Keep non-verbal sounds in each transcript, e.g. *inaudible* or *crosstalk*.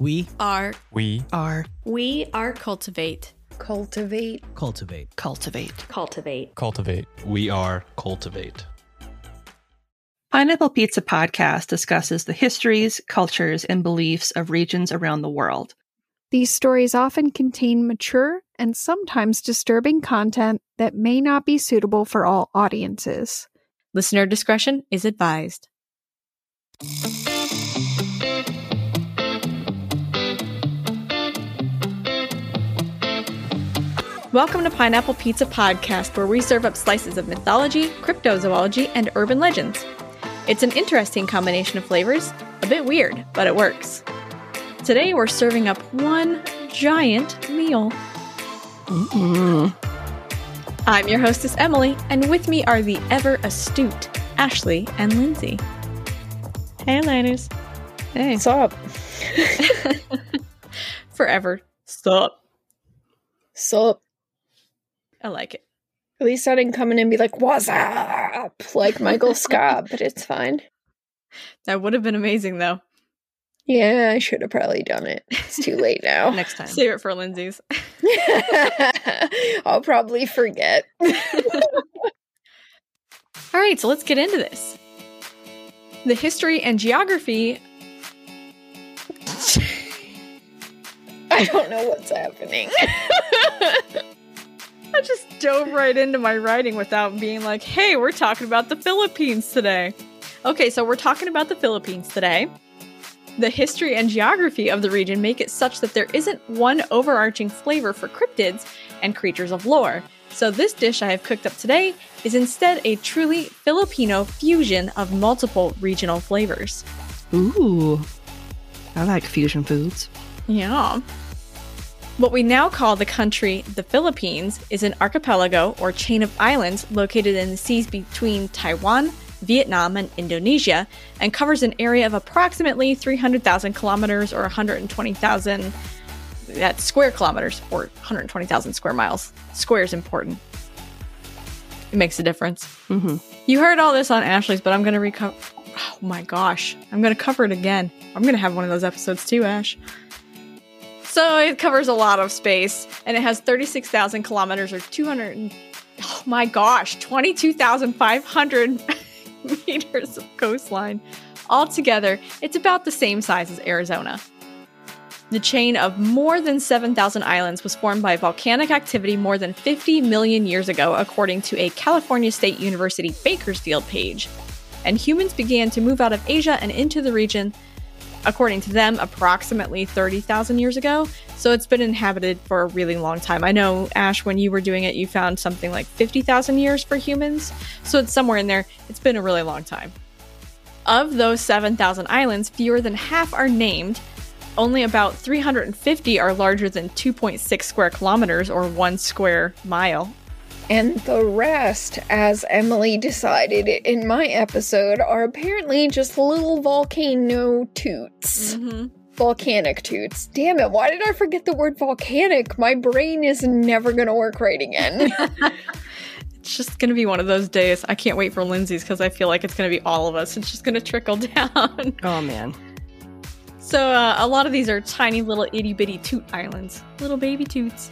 We are We are we are cultivate. Cultivate. cultivate. Cultivate. Cultivate. cultivate. We are Cultivate. Pineapple Pizza Podcast discusses the histories, cultures, and beliefs of regions around the world. These stories often contain mature and sometimes disturbing content that may not be suitable for all audiences. Listener discretion is advised. Welcome to Pineapple Pizza Podcast, where we serve up slices of mythology, cryptozoology, and urban legends. It's an interesting combination of flavors, a bit weird, but it works. Today we're serving up one giant meal. I'm your hostess, Emily, and with me are the ever astute Ashley and Lindsay. Hey, ladies. Hey. What's up? *laughs* Forever. Stop. Sup? I like it. At least I didn't come in and be like, what's up? Like Michael Scott, but it's fine. *laughs* That would have been amazing, though. Yeah, I should have probably done it. It's too late now. *laughs* Next time. Save it for Lindsay's. *laughs* I'll probably forget. All right, so let's get into this. The history and geography. I don't know what's happening. I just dove right into my writing without being like, hey, we're talking about the Philippines today. Okay, so we're talking about the Philippines today. The history and geography of the region make it such that there isn't one overarching flavor for cryptids and creatures of lore. So, this dish I have cooked up today is instead a truly Filipino fusion of multiple regional flavors. Ooh. I like fusion foods. Yeah. What we now call the country the Philippines is an archipelago or chain of islands located in the seas between Taiwan, Vietnam, and Indonesia, and covers an area of approximately 300,000 kilometers or 120,000 that's square kilometers or 120,000 square miles. Square is important. It makes a difference. Mm-hmm. You heard all this on Ashley's, but I'm going to recover. Oh my gosh. I'm going to cover it again. I'm going to have one of those episodes too, Ash. So it covers a lot of space and it has 36,000 kilometers or 200. Oh my gosh, 22,500 *laughs* meters of coastline. Altogether, it's about the same size as Arizona. The chain of more than 7,000 islands was formed by volcanic activity more than 50 million years ago, according to a California State University Bakersfield page. And humans began to move out of Asia and into the region, according to them, approximately 30,000 years ago. So it's been inhabited for a really long time. I know, Ash, when you were doing it, you found something like 50,000 years for humans. So it's somewhere in there. It's been a really long time. Of those 7,000 islands, fewer than half are named. Only about 350 are larger than 2.6 square kilometers or one square mile. And the rest, as Emily decided in my episode, are apparently just little volcano toots. Mm-hmm. Volcanic toots. Damn it, why did I forget the word volcanic? My brain is never gonna work right again. *laughs* It's just going to be one of those days. I can't wait for Lindsay's because I feel like it's going to be all of us. It's just going to trickle *laughs* down. Oh man. So uh, a lot of these are tiny little itty bitty toot islands, little baby toots.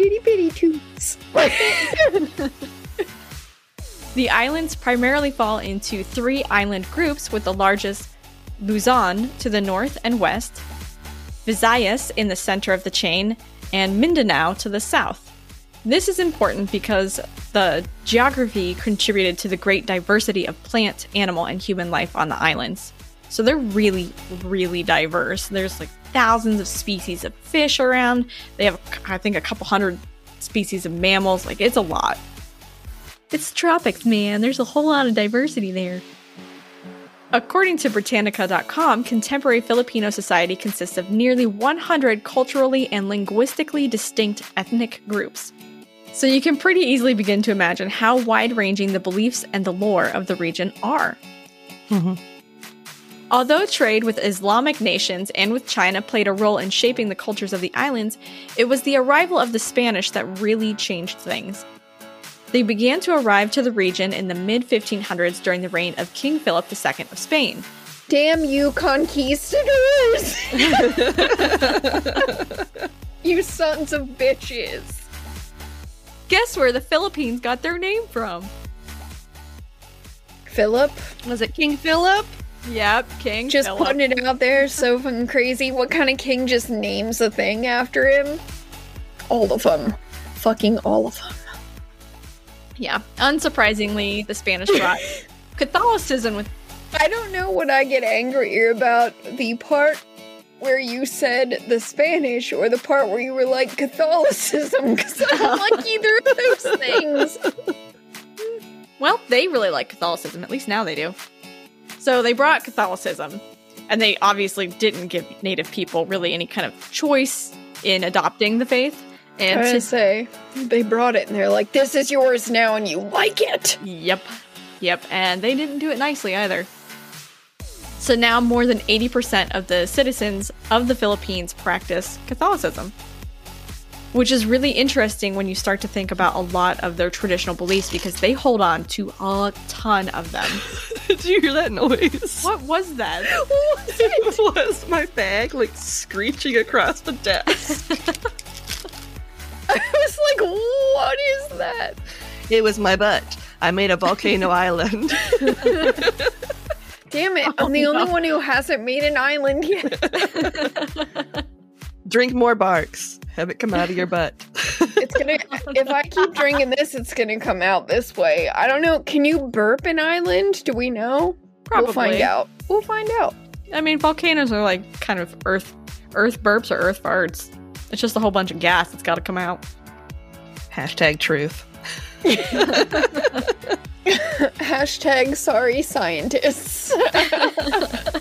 Itty bitty toots. *laughs* The islands primarily fall into three island groups, with the largest Luzon to the north and west, Visayas in the center of the chain, and Mindanao to the south. This is important because the geography contributed to the great diversity of plant, animal, and human life on the islands. So they're really, really diverse. There's like thousands of species of fish around. They have, I think, a couple hundred species of mammals. Like, it's a lot. It's tropics, man. There's a whole lot of diversity there. According to Britannica.com, contemporary Filipino society consists of nearly 100 culturally and linguistically distinct ethnic groups. So you can pretty easily begin to imagine how wide ranging the beliefs and the lore of the region are. Mm-hmm. Although trade with Islamic nations and with China played a role in shaping the cultures of the islands, it was the arrival of the Spanish that really changed things. They began to arrive to the region in the mid 1500s during the reign of King Philip II of Spain. Damn you, conquistadors! *laughs* you sons of bitches. Guess where the Philippines got their name from? Philip, Was it King Philip? Yep, King just putting it out there, so *laughs* fucking crazy. What kind of king just names a thing after him? All of them. Fucking all of them. Yeah, unsurprisingly, the Spanish *laughs* brought Catholicism with I don't know what I get angrier about the part where you said the Spanish or the part where you were like Catholicism *laughs* because I don't like either of those things. Well, they really like Catholicism, at least now they do. So they brought Catholicism, and they obviously didn't give Native people really any kind of choice in adopting the faith. And I to say they brought it and they're like, "This is yours now, and you like it." Yep. Yep. And they didn't do it nicely either. So now more than 80% of the citizens of the Philippines practice Catholicism. Which is really interesting when you start to think about a lot of their traditional beliefs because they hold on to a ton of them. *laughs* Did you hear that noise? what was that? *laughs* it was my bag like screeching across the desk. *laughs* I was like, "What is that?" it was my butt. I made a volcano island. Damn it! I'm the oh, only one who hasn't made an island yet. Drink more Barq's. Have it come out of your *laughs* butt. It's gonna. if I keep drinking this, it's gonna come out this way. I don't know. Can you burp an island? Do we know? Probably. We'll find out. We'll find out. I mean, volcanoes are like kind of earth earth burps or earth farts. It's just a whole bunch of gas that's got to come out. Hashtag truth. *laughs* Hashtag sorry scientists. *laughs*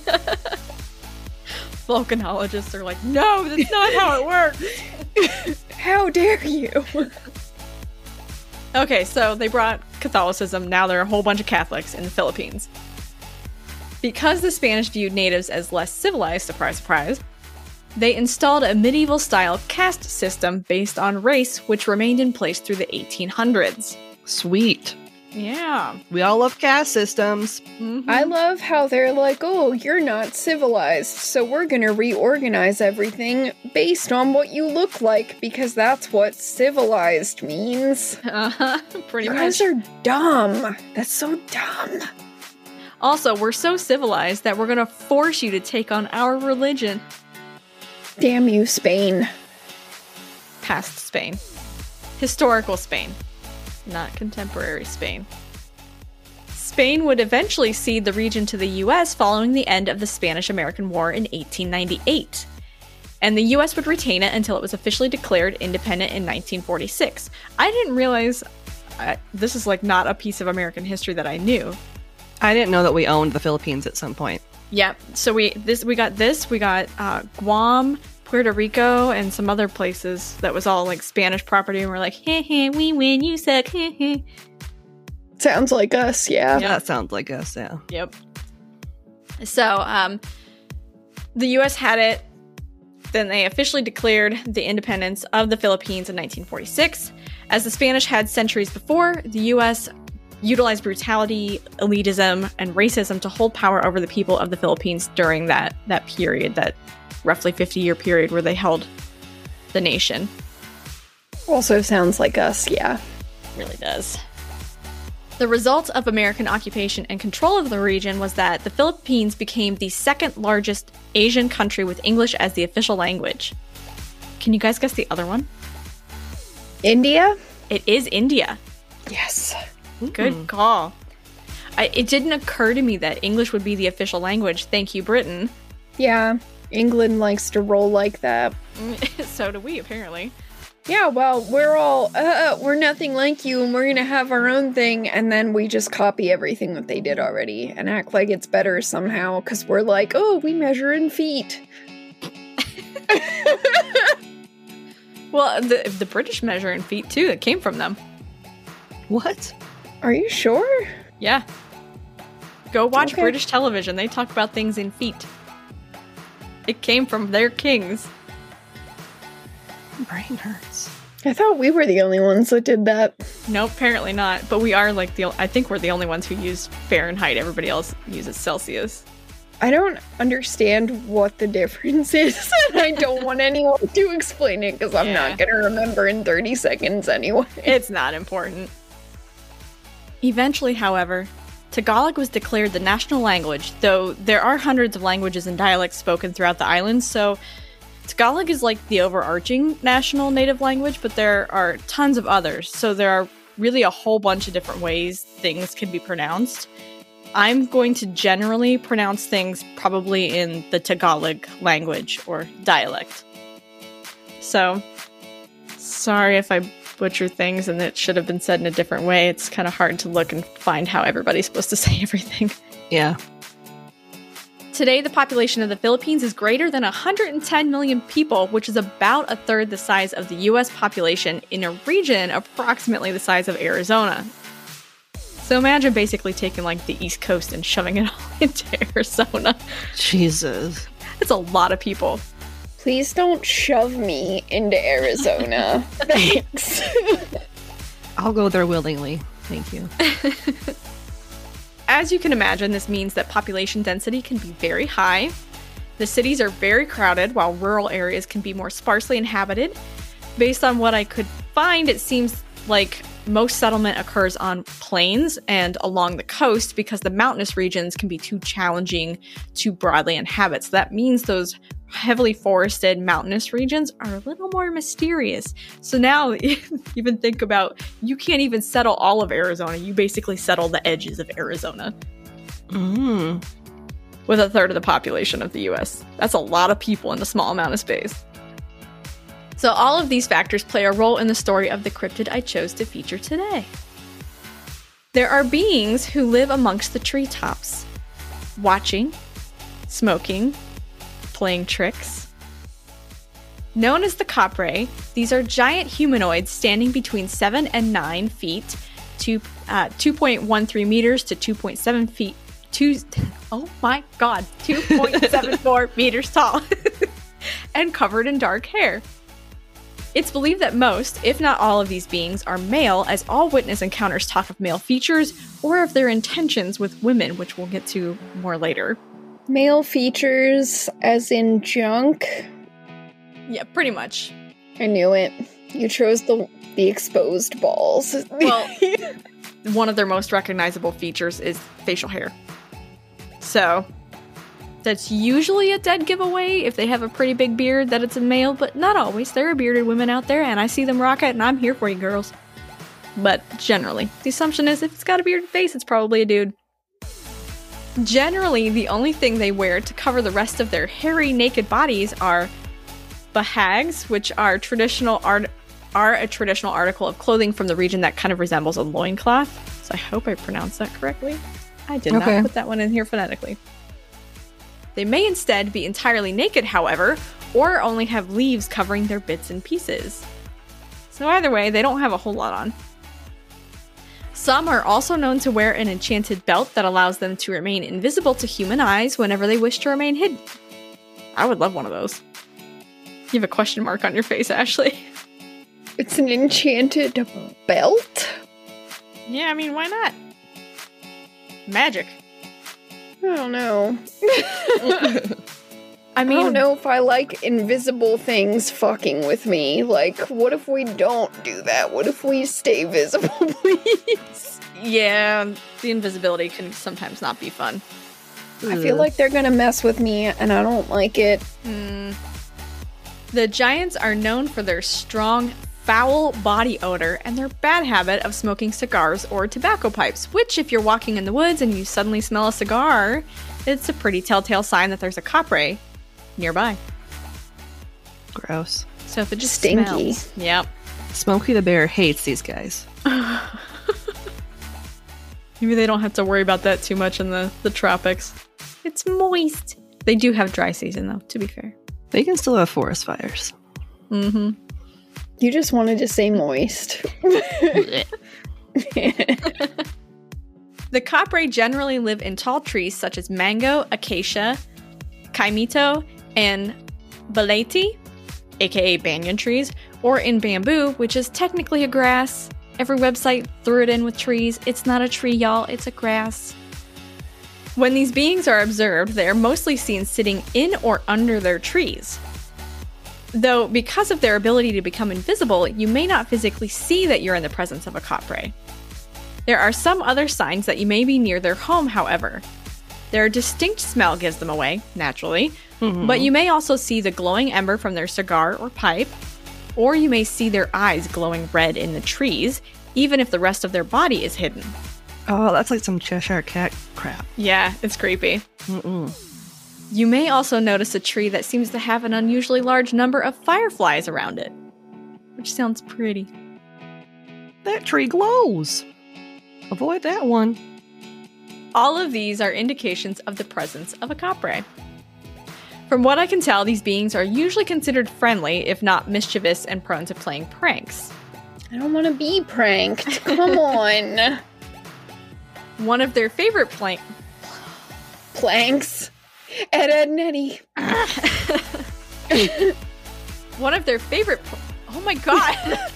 Volcanologists are like, no, that's not how it works. *laughs* How dare you? *laughs* Okay, so they brought Catholicism. Now there are a whole bunch of Catholics in the Philippines. Because the Spanish viewed natives as less civilized, surprise, surprise, they installed a medieval style caste system based on race, which remained in place through the 1800s. Sweet. Yeah. We all love caste systems. I love how they're like, oh, you're not civilized, so we're gonna reorganize everything based on what you look like because that's what civilized means. Uh-huh, *laughs* pretty You much. guys are dumb. That's so dumb. Also, we're so civilized that we're going to force you to take on our religion. Damn you, Spain. Past Spain. Historical Spain, not contemporary Spain. Spain would eventually cede the region to the US following the end of the Spanish American War in 1898. And the US would retain it until it was officially declared independent in 1946. I didn't realize uh, this is like not a piece of American history that I knew. I didn't know that we owned the Philippines at some point. Yep. So we this we got this we got uh, Guam, Puerto Rico, and some other places that was all like Spanish property, and we're like, heh heh, we win, you suck, heh heh. Sounds like us, yeah. That sounds like us, yeah. Yep. So um, the U.S. had it. Then they officially declared the independence of the Philippines in 1946. As the Spanish had centuries before, the U.S. utilized brutality, elitism, and racism to hold power over the people of the Philippines during that that period, that roughly 50 year period where they held the nation. Also sounds like us, yeah. really does. The result of American occupation and control of the region was that the Philippines became the second largest Asian country with English as the official language. Can you guys guess the other one? India? It is India. Yes. Good hmm. call. I, it didn't occur to me that English would be the official language. Thank you, Britain. Yeah. England likes to roll like that. *laughs* so do we, apparently. Yeah, well, we're all, uh, we're nothing like you and we're gonna have our own thing, and then we just copy everything that they did already and act like it's better somehow because we're like, oh, we measure in feet. *laughs* Well, the, the British measure in feet too. It came from them. What? Are you sure? Yeah. Go watch Okay. British television. They talk about things in feet. It came from their kings. Brain hurts. I thought we were the only ones that did that. No, apparently not. But we are like the. I think we're the only ones who use Fahrenheit. Everybody else uses Celsius. I don't understand what the difference is, *laughs* and I don't want anyone to explain it because I'm Yeah. not gonna remember in 30 seconds anyway. It's not important. Eventually, however, Tagalog was declared the national language, though there are hundreds of languages and dialects spoken throughout the islands, so Tagalog is like the overarching national native language, but there are tons of others, so there are really a whole bunch of different ways things can be pronounced. I'm going to generally pronounce things probably in the Tagalog language or dialect. So, sorry if I butcher things and it should have been said in a different way. It's kind of hard to look and find how everybody's supposed to *laughs* say everything. Yeah. Today, the population of the Philippines is greater than 110 million people, which is about a third the size of the US population in a region approximately the size of Arizona. So imagine basically taking like the East Coast and shoving it *laughs* all into Arizona. Jesus. It's a lot of people. Please don't shove me into Arizona. *laughs* Thanks. I'll go there willingly. Thank you. As you can imagine, this means that population density can be very high. The cities are very crowded, while rural areas can be more sparsely inhabited. Based on what I could find, it seems like most settlement occurs on plains and along the coast because the mountainous regions can be too challenging to broadly inhabit. So that means those heavily forested mountainous regions are a little more mysterious. So now *laughs* even think about you can't even settle all of Arizona. You basically settle the edges of Arizona Mm. with a third of the population of the US. That's a lot of people in a small amount of space. So, all of these factors play a role in the story of the cryptid I chose to feature today. There are beings who live amongst the treetops, watching, smoking, playing tricks. Known as the Capre, these are giant humanoids standing between 7 and 9 feet, to, uh, 2.13 meters to 2.7 feet. Two, *laughs* oh my god, *laughs* 2.74 *laughs* meters tall, and covered in dark hair. It's believed that most, if not all, of these beings are male, as all witness encounters talk of male features or of their intentions with women, which we'll get to more later. Male features, as in junk. Yeah, pretty much. I knew it. You chose the the exposed balls. Well, *laughs* one of their most recognizable features is facial hair. So, that's usually a dead giveaway if they have a pretty big beard that it's a male, but not always. There are bearded women out there, and I see them rock it, and I'm here for you, girls. But generally, the assumption is if it's got a bearded face, it's probably a dude. Generally, the only thing they wear to cover the rest of their hairy, naked bodies are bahags, which are traditional art are a traditional article of clothing from the region that kind of resembles a loincloth. So I hope I pronounced that correctly. I did Okay. not put that one in here phonetically. They may instead be entirely naked, however, or only have leaves covering their bits and pieces. So either way, they don't have a whole lot on. Some are also known to wear an enchanted belt that allows them to remain invisible to human eyes whenever they wish to remain hidden. I would love one of those. You have a question mark on your face, Ashley. it's an enchanted belt. Yeah, I mean, why not? Magic. I don't know. *laughs* *laughs* I I mean, don't know if I like invisible things fucking with me. Like, what if we don't do that? What if we stay visible, *laughs* please? Yeah, the invisibility can sometimes not be fun. I feel like they're gonna mess with me, and I don't like it. Hmm. The giants are known for their strong, foul body odor and their bad habit of smoking cigars or tobacco pipes, which, if you're walking in the woods and you suddenly smell a cigar, it's a pretty telltale sign that there's a capre nearby. Gross. So if it just Stinky. smells, yep. Smokey the Bear hates these guys. *laughs* Maybe they don't have to worry about that too much in the, the tropics. It's moist. They do have dry season though, to be fair. They can still have forest fires. Mm-hmm. You just wanted to say moist. *laughs* The capre generally live in tall trees such as mango, acacia, kaimito, and baleti, aka banyan trees, or in bamboo, which is technically a grass. Every website threw it in with trees. It's not a tree, y'all, it's a grass. When these beings are observed, they are mostly seen sitting in or under their trees. Though, because of their ability to become invisible, you may not physically see that you're in the presence of a capre. There are some other signs that you may be near their home, however. Their distinct smell gives them away, naturally, mm-hmm. but you may also see the glowing ember from their cigar or pipe, or you may see their eyes glowing red in the trees, even if the rest of their body is hidden. Oh, that's like some Cheshire cat crap. Yeah, it's creepy. Mm-mm. You may also notice a tree that seems to have an unusually large number of fireflies around it, which sounds pretty. That tree glows. Avoid that one. All of these are indications of the presence of a capre. From what I can tell, these beings are usually considered friendly, if not mischievous and prone to playing pranks. I don't want to be pranked. Come *laughs* on. One of their favorite plank Planks. Ed, Ed, and Eddie. *laughs* one of their favorite pl- Oh my god. *laughs*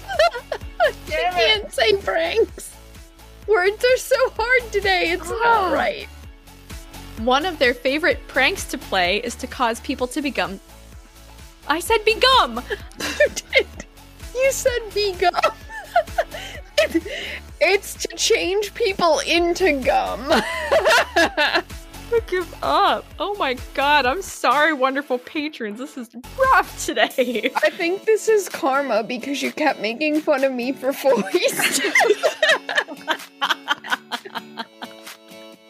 I can't say pranks. Words are so hard today. It's not ah. right. one of their favorite pranks to play is to cause people to become I said become. *laughs* You did. You said be gum. *laughs* it's to change people into gum. *laughs* I give up. Oh my god. I'm sorry, wonderful patrons. This is rough today. *laughs* I think this is karma because you kept making fun of me for voice. *laughs*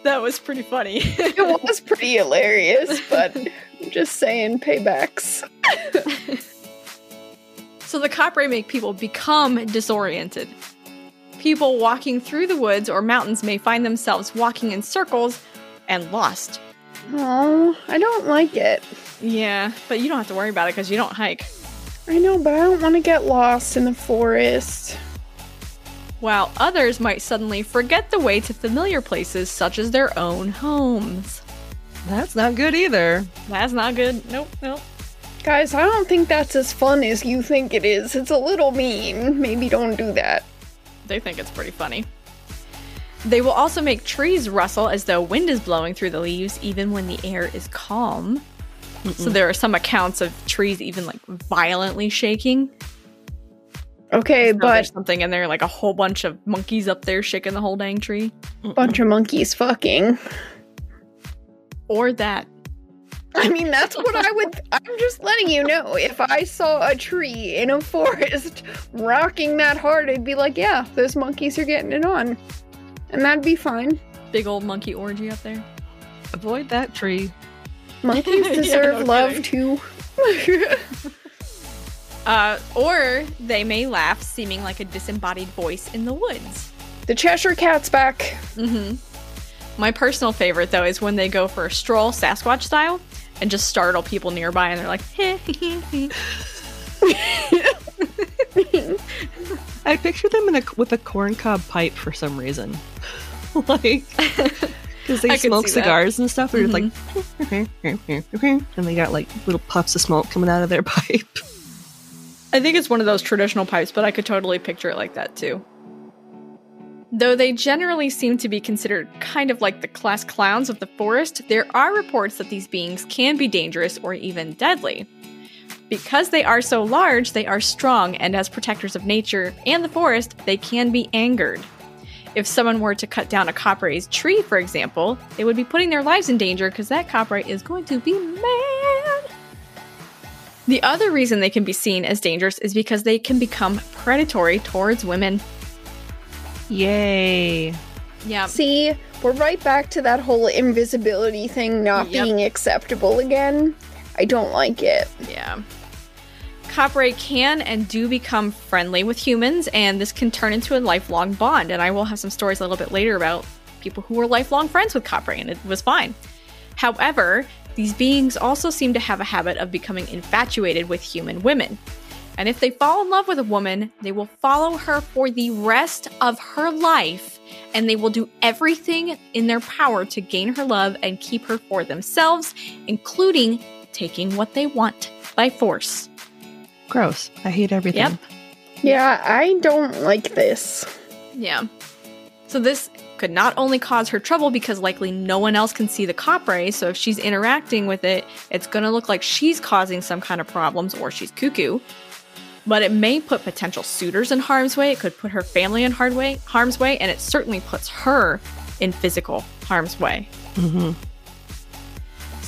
that was pretty funny. it was pretty hilarious, but I'm just saying paybacks. *laughs* So the capre make people become disoriented. People walking through the woods or mountains may find themselves walking in circles and lost. Oh, I don't like it. Yeah, but you don't have to worry about it because you don't hike. I know, but I don't want to get lost in the forest. While others might suddenly forget the way to familiar places such as their own homes. That's not good either. That's not good. Nope, nope. Guys, I don't think that's as fun as you think it is. It's a little mean. Maybe don't do that. They think it's pretty funny. They will also make trees rustle as though wind is blowing through the leaves, even when the air is calm. So there are some accounts of trees even like violently shaking. Okay, So but there's something in there, like a whole bunch of monkeys up there shaking the whole dang tree, bunch of monkeys fucking. or that. I mean, that's what I would. *laughs* I'm just letting you know. If I saw a tree in a forest *laughs* rocking that hard, I'd be like, yeah, those monkeys are getting it on. And that'd be fine. Big old monkey orgy up there. Avoid that tree. Monkeys *laughs* Yeah, deserve no love kidding. too. *laughs* Uh, or they may laugh, seeming like a disembodied voice in the woods. the Cheshire Cat's back. hmm My personal favorite, though, is when they go for a stroll, Sasquatch style, and just startle people nearby, and they're like, *laughs* I picture them in a, with a corncob pipe for some reason. *laughs* like, *laughs* because they I smoke see that. cigars and stuff. They're just like, mm-hmm. *laughs* and they got like little puffs of smoke coming out of their pipe. I think it's one of those traditional pipes, but I could totally picture it like that too. Though they generally seem to be considered kind of like the class clowns of the forest, there are reports that these beings can be dangerous or even deadly. Because they are so large, they are strong, and as protectors of nature and the forest, they can be angered. If someone were to cut down a Capre's tree, for example, they would be putting their lives in danger because that Capre is going to be mad. The other reason they can be seen as dangerous is because they can become predatory towards women. Yay. Yeah. See, we're right back to that whole invisibility thing not Yep. being acceptable again. I don't like it. Yeah. Capre can and do become friendly with humans, and this can turn into a lifelong bond. And I will have some stories a little bit later about people who were lifelong friends with Capre, and it was fine. However, these beings also seem to have a habit of becoming infatuated with human women. And if they fall in love with a woman, they will follow her for the rest of her life, and they will do everything in their power to gain her love and keep her for themselves, including taking what they want by force. Gross. I hate everything. Yep. Yeah, I don't like this. Yeah. So this could not only cause her trouble because likely no one else can see the Capre, so if she's interacting with it, it's going to look like she's causing some kind of problems or she's cuckoo. But it may put potential suitors in harm's way. It could put her family in hard way, harm's way, and it certainly puts her in physical harm's way. hmm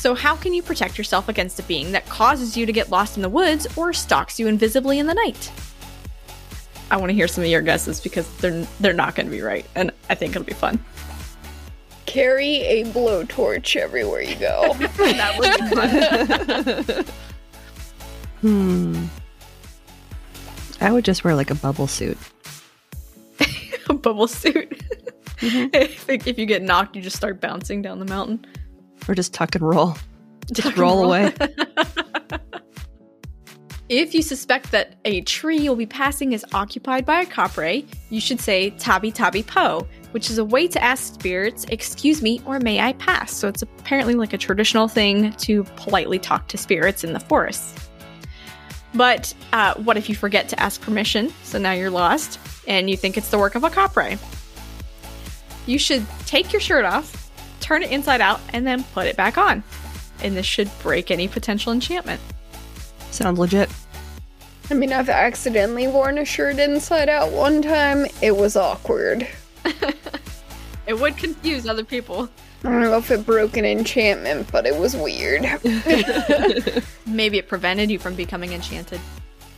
So, how can you protect yourself against a being that causes you to get lost in the woods or stalks you invisibly in the night? I want to hear some of your guesses because they're they're not going to be right, and I think it'll be fun. Carry a blowtorch everywhere you go. *laughs* that would be fun. *laughs* Hmm. I would just wear like a bubble suit. *laughs* a bubble suit. if, if you get knocked, you just start bouncing down the mountain. Or just tuck and roll. *laughs* Just Tuck roll roll. away. *laughs* If you suspect that a tree you'll be passing is occupied by a capre, you should say tabi tabi po, which is a way to ask spirits, excuse me, or may I pass. So it's apparently like a traditional thing to politely talk to spirits in the forest. But uh, what if you forget to ask permission? So now you're lost and you think it's the work of a capre. You should take your shirt off, turn it inside out, and then put it back on. And this should break any potential enchantment. Sounds legit. I mean, I've accidentally worn a shirt inside out one time. It was awkward. *laughs* It would confuse other people. I don't know if it broke an enchantment, but it was weird. *laughs* Maybe it prevented you from becoming enchanted.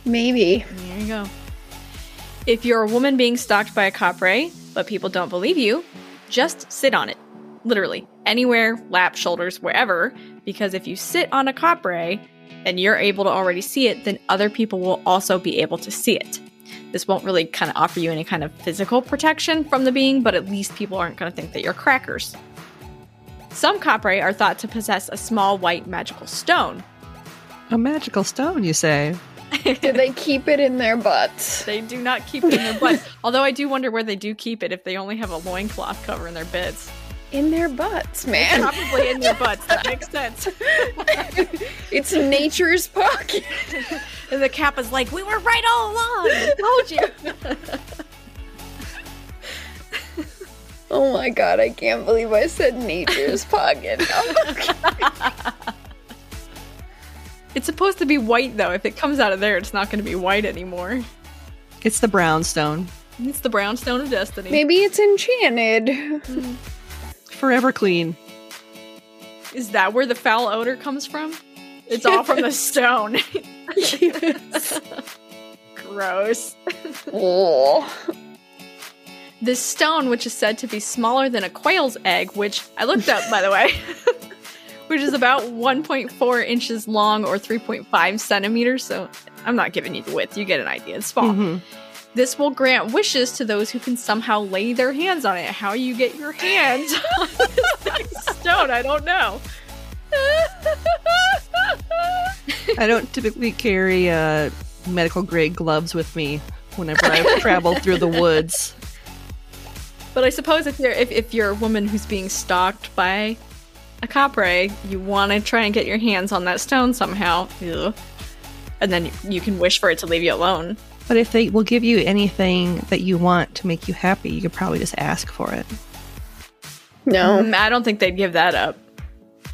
Maybe. There you go. If you're a woman being stalked by a capre, but people don't believe you, just sit on it. Literally, anywhere, lap, shoulders, wherever, because if you sit on a capre and you're able to already see it, then other people will also be able to see it. This won't really kind of offer you any kind of physical protection from the being, but at least people aren't going to think that you're crackers. Some capre are thought to possess a small white magical stone. A magical stone, you say? *laughs* Do they keep it in their butts? They do not keep it in their butts. *laughs* Although I do wonder where they do keep it if they only have a loincloth covering their beds. In their butts, man. Probably in their butts. That makes sense. *laughs* It's nature's pocket. *laughs* And the Kappa's like, we were right all along. I told you. *laughs* Oh my god, I can't believe I said nature's pocket. It's supposed to be white though. If it comes out of there, it's not going to be white anymore. It's the brownstone. It's the brownstone of destiny. Maybe it's enchanted. Mm. Forever clean. Is that where the foul odor comes from? It's all from the *laughs* stone. *laughs* Gross. Oh. *laughs* This stone, which is said to be smaller than a quail's egg, which I looked up, by the way, which is about 1.4 inches long or 3.5 centimeters. So I'm not giving you the width, you get an idea. It's small. Mhm. This will grant wishes to those who can somehow lay their hands on it. How you get your hands *laughs* on this stone, I don't know. I don't typically carry uh, medical grade gloves with me whenever I *laughs* travel through the woods. But I suppose if you're if, if you're a woman who's being stalked by a capre, you want to try and get your hands on that stone somehow. Ugh. And then you can wish for it to leave you alone. But if they will give you anything that you want to make you happy, you could probably just ask for it. No. Mm, I don't think they'd give that up.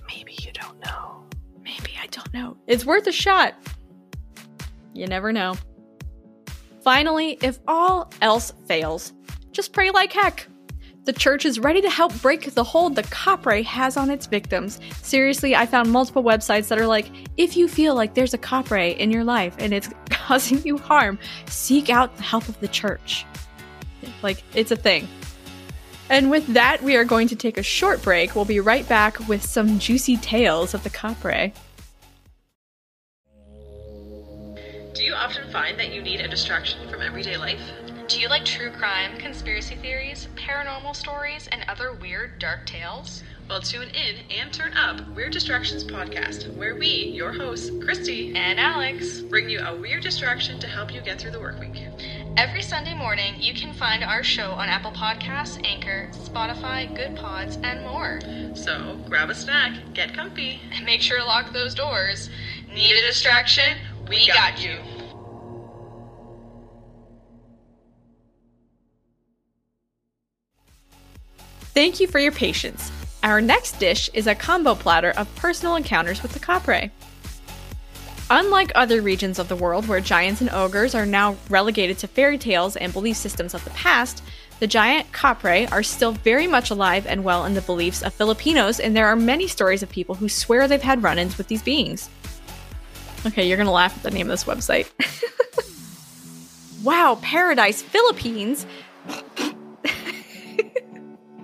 Maybe you don't know. Maybe I don't know. It's worth a shot. You never know. Finally, if all else fails, just pray like heck. The church is ready to help break the hold the Capre has on its victims. Seriously, I found multiple websites that are like, if you feel like there's a Capre in your life and it's *laughs* causing you harm, seek out the help of the church. Like, it's a thing. And with that, we are going to take a short break. We'll be right back with some juicy tales of the Capre. Do you often find that you need a distraction from everyday life? Do you like true crime, conspiracy theories, paranormal stories, and other weird, dark tales? Well, tune in and turn up Weird Distractions podcast, where we, your hosts, Christy and Alex, bring you a weird distraction to help you get through the work week. Every Sunday morning, you can find our show on Apple Podcasts, Anchor, Spotify, Good Pods, and more. So grab a snack, get comfy, and make sure to lock those doors. Need a distraction? We got you. Thank you for your patience. Our next dish is a combo platter of personal encounters with the Capre. Unlike other regions of the world where giants and ogres are now relegated to fairy tales and belief systems of the past, the giant Capre are still very much alive and well in the beliefs of Filipinos, and there are many stories of people who swear they've had run ins with these beings. Okay, you're gonna laugh at the name of this website. *laughs* wow, Paradise Philippines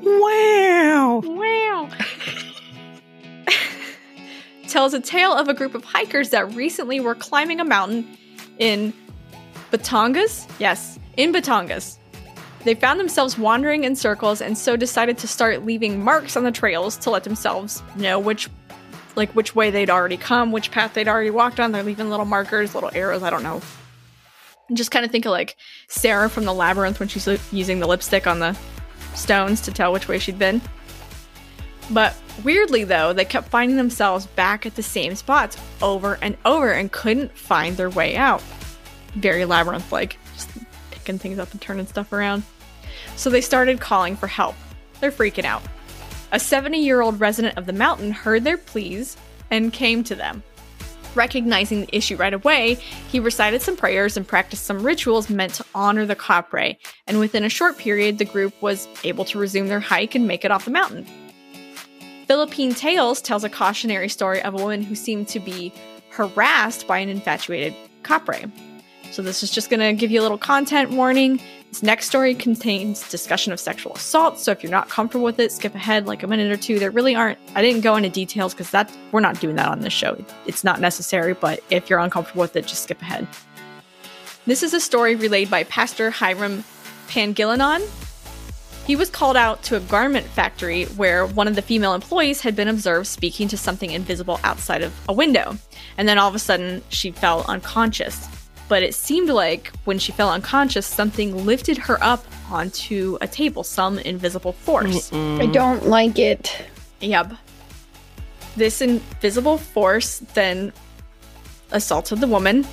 Wow. Wow. *laughs* Tells a tale of a group of hikers that recently were climbing a mountain in Batangas? Yes, in Batangas. They found themselves wandering in circles and so decided to start leaving marks on the trails to let themselves know which like which way they'd already come, which path they'd already walked on. They're leaving little markers, little arrows, I don't know. Just kind of think of like Sarah from the labyrinth when she's using the lipstick on the stones to tell which way she'd been. But weirdly, though, they kept finding themselves back at the same spots over and over and couldn't find their way out. Very labyrinth like, just picking things up and turning stuff around. So they started calling for help. They're freaking out. A 70 year old resident of the mountain heard their pleas and came to them. Recognizing the issue right away, he recited some prayers and practiced some rituals meant to honor the Capre, and within a short period, the group was able to resume their hike and make it off the mountain. Philippine Tales tells a cautionary story of a woman who seemed to be harassed by an infatuated Capre. So, this is just going to give you a little content warning. This next story contains discussion of sexual assault, so if you're not comfortable with it, skip ahead like a minute or two. There really aren't. I didn't go into details because that we're not doing that on this show. It's not necessary, but if you're uncomfortable with it, just skip ahead. This is a story relayed by Pastor Hiram Pangilinan. He was called out to a garment factory where one of the female employees had been observed speaking to something invisible outside of a window. And then all of a sudden, she fell unconscious but it seemed like when she fell unconscious, something lifted her up onto a table, some invisible force. I don't like it. Yep. This invisible force then assaulted the woman.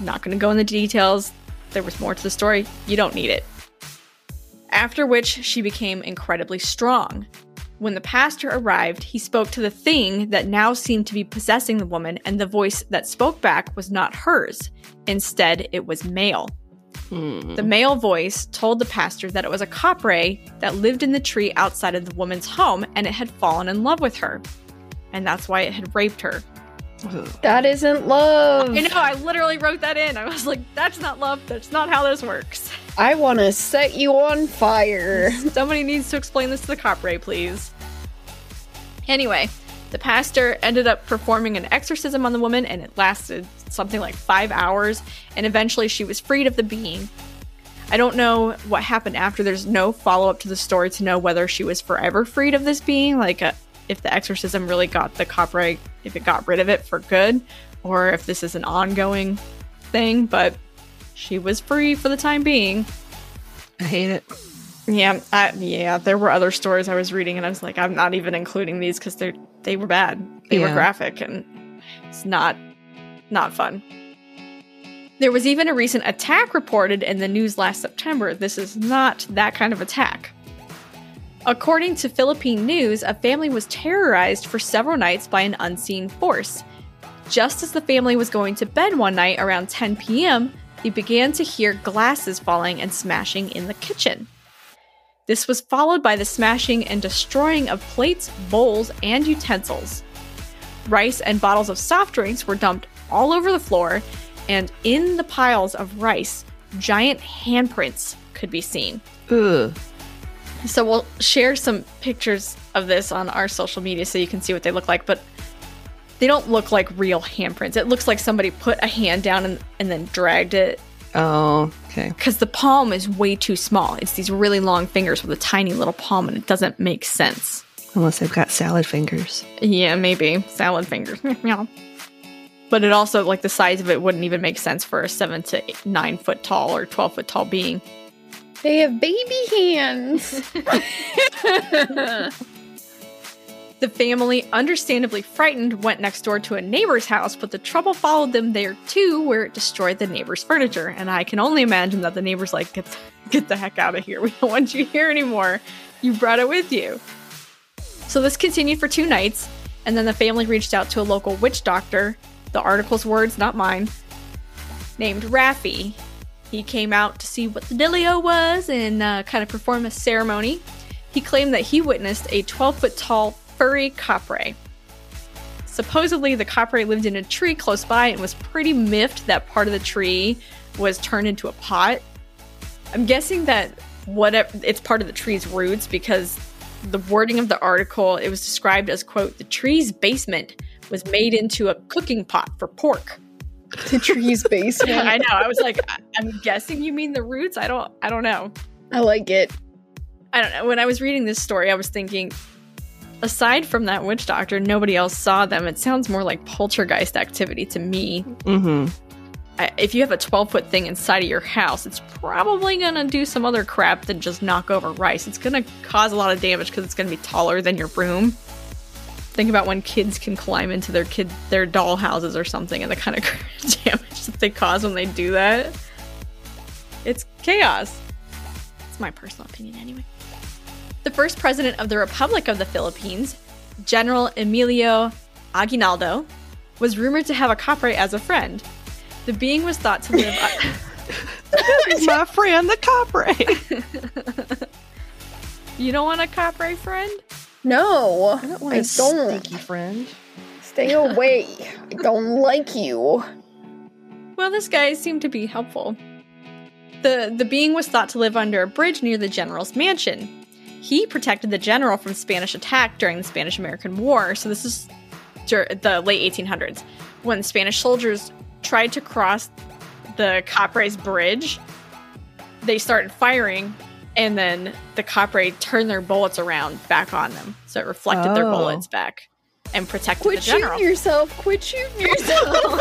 not going to go into details. There was more to the story. You don't need it. After which, she became incredibly strong. When the pastor arrived, he spoke to the thing that now seemed to be possessing the woman, and the voice that spoke back was not hers. Instead, it was male. Hmm. The male voice told the pastor that it was a Capre that lived in the tree outside of the woman's home and it had fallen in love with her. And that's why it had raped her. That isn't love. I know, I literally wrote that in. I was like, that's not love. That's not how this works. I want to set you on fire. *laughs* Somebody needs to explain this to the Capre, please. Anyway, the pastor ended up performing an exorcism on the woman, and it lasted something like five hours, and eventually she was freed of the being. I don't know what happened after. There's no follow up to the story to know whether she was forever freed of this being, like uh if the exorcism really got the Capre, if it got rid of it for good, or if this is an ongoing thing, but she was free for the time being. I hate it. Yeah, I, yeah. There were other stories I was reading, and I was like, I'm not even including these because they they were bad. They were graphic, and it's not not fun. There was even a recent attack reported in the news last September. This is not that kind of attack. According to Philippine news, a family was terrorized for several nights by an unseen force. Just as the family was going to bed one night around 10 p.m., they began to hear glasses falling and smashing in the kitchen. This was followed by the smashing and destroying of plates, bowls, and utensils. Rice and bottles of soft drinks were dumped all over the floor, and in the piles of rice, giant handprints could be seen. Ugh. So we'll share some pictures of this on our social media so you can see what they look like, but they don't look like real handprints. It looks like somebody put a hand down and, and then dragged it Oh, okay. because the palm is way too small. It's these really long fingers with a tiny little palm, and it doesn't make sense. Unless they've got salad fingers. Yeah, maybe salad fingers. *laughs* Yeah. But it also like the size of it wouldn't even make sense for a seven to eight, nine foot tall or twelve foot tall being. They have baby hands. *laughs* The family, understandably frightened, went next door to a neighbor's house, but the trouble followed them there too, where it destroyed the neighbor's furniture. And I can only imagine that the neighbor's like, "Get, the, get the heck out of here! *laughs* We don't want you here anymore. You brought it with you." So this continued for two nights, and then the family reached out to a local witch doctor. The article's words, not mine. Named Raffi. He came out to see what the dealio was and uh, kind of perform a ceremony. He claimed that he witnessed a 12 foot tall furry capre. Supposedly, the capre lived in a tree close by and was pretty miffed that part of the tree was turned into a pot. I'm guessing that whatever it's part of the tree's roots because the wording of the article it was described as quote the tree's basement was made into a cooking pot for pork. The tree's *laughs* basement. I know. I was like, I- I'm guessing you mean the roots. I don't. I don't know. I like it. I don't know. When I was reading this story, I was thinking, aside from that witch doctor, nobody else saw them. It sounds more like poltergeist activity to me. Mm-hmm. I, if you have a 12 foot thing inside of your house, it's probably gonna do some other crap than just knock over rice. It's gonna cause a lot of damage because it's gonna be taller than your room. Think about when kids can climb into their kid their doll houses or something, and the kind of *laughs* damage that they cause when they do that. It's chaos. It's my personal opinion, anyway. The first president of the Republic of the Philippines, General Emilio Aguinaldo, was rumored to have a capre as a friend. The being was thought to live. *laughs* My friend, the capre. *laughs* you don't want a capre friend? No, I I don't. don't want a stinky friend. Stay away. I don't like you. Well, this guy seemed to be helpful. The the being was thought to live under a bridge near the general's mansion. He protected the general from Spanish attack during the Spanish American War. So this is dur- the late 1800s when Spanish soldiers tried to cross the Capre's bridge. They started firing, and then the Capre turned their bullets around back on them, so it reflected their Oh. bullets back and protected Quit the general. shooting yourself. Quit shooting *laughs* yourself.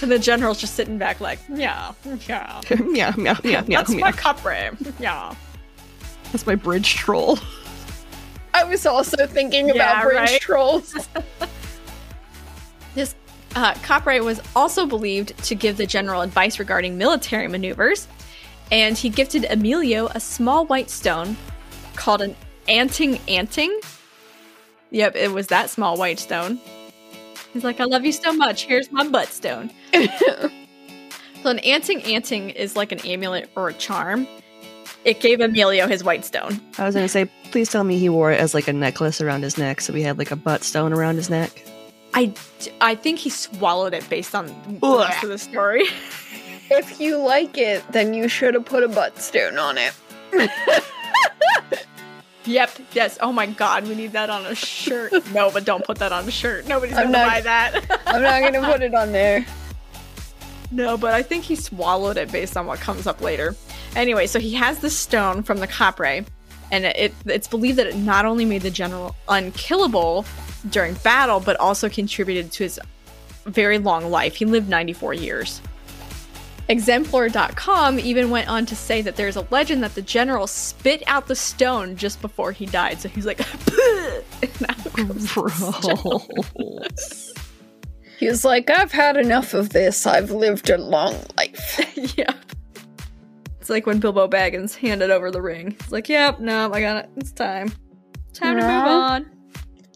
And the general's just sitting back like, yeah, yeah. *laughs* yeah, yeah, meow, meow, That's meow. my capre. Yeah. That's my bridge troll. I was also thinking Yeah, about bridge right? trolls. *laughs* This uh, capre was also believed to give the general advice regarding military maneuvers, and he gifted Emilio a small white stone called an anting anting. Yep, it was that small white stone. He's like, I love you so much. Here's my butt stone. *laughs* so an anting anting is like an amulet or a charm. It gave Emilio his white stone. I was gonna say, please tell me he wore it as like a necklace around his neck, so he had like a butt stone around his neck. I, I think he swallowed it based on the rest of the story. *laughs* if you like it, then you should have put a butt stone on it. *laughs* Yep. Yes. Oh my God, we need that on a shirt. *laughs* no, but don't put that on a shirt. Nobody's I'm gonna not- buy that. *laughs* I'm not gonna put it on there. no, but I think he swallowed it based on what comes up later. Anyway, so he has this stone from the Capre, and it it's believed that it not only made the general unkillable during battle, but also contributed to his very long life. He lived 94 years. Exemplar.com even went on to say that there's a legend that the general spit out the stone just before he died. So he's like, *laughs* and out comes the stone. He was like, I've had enough of this. I've lived a long life. *laughs* yeah. It's like when Bilbo Baggins handed over the ring. It's like, yep, no, I got it. It's time. Time to move on.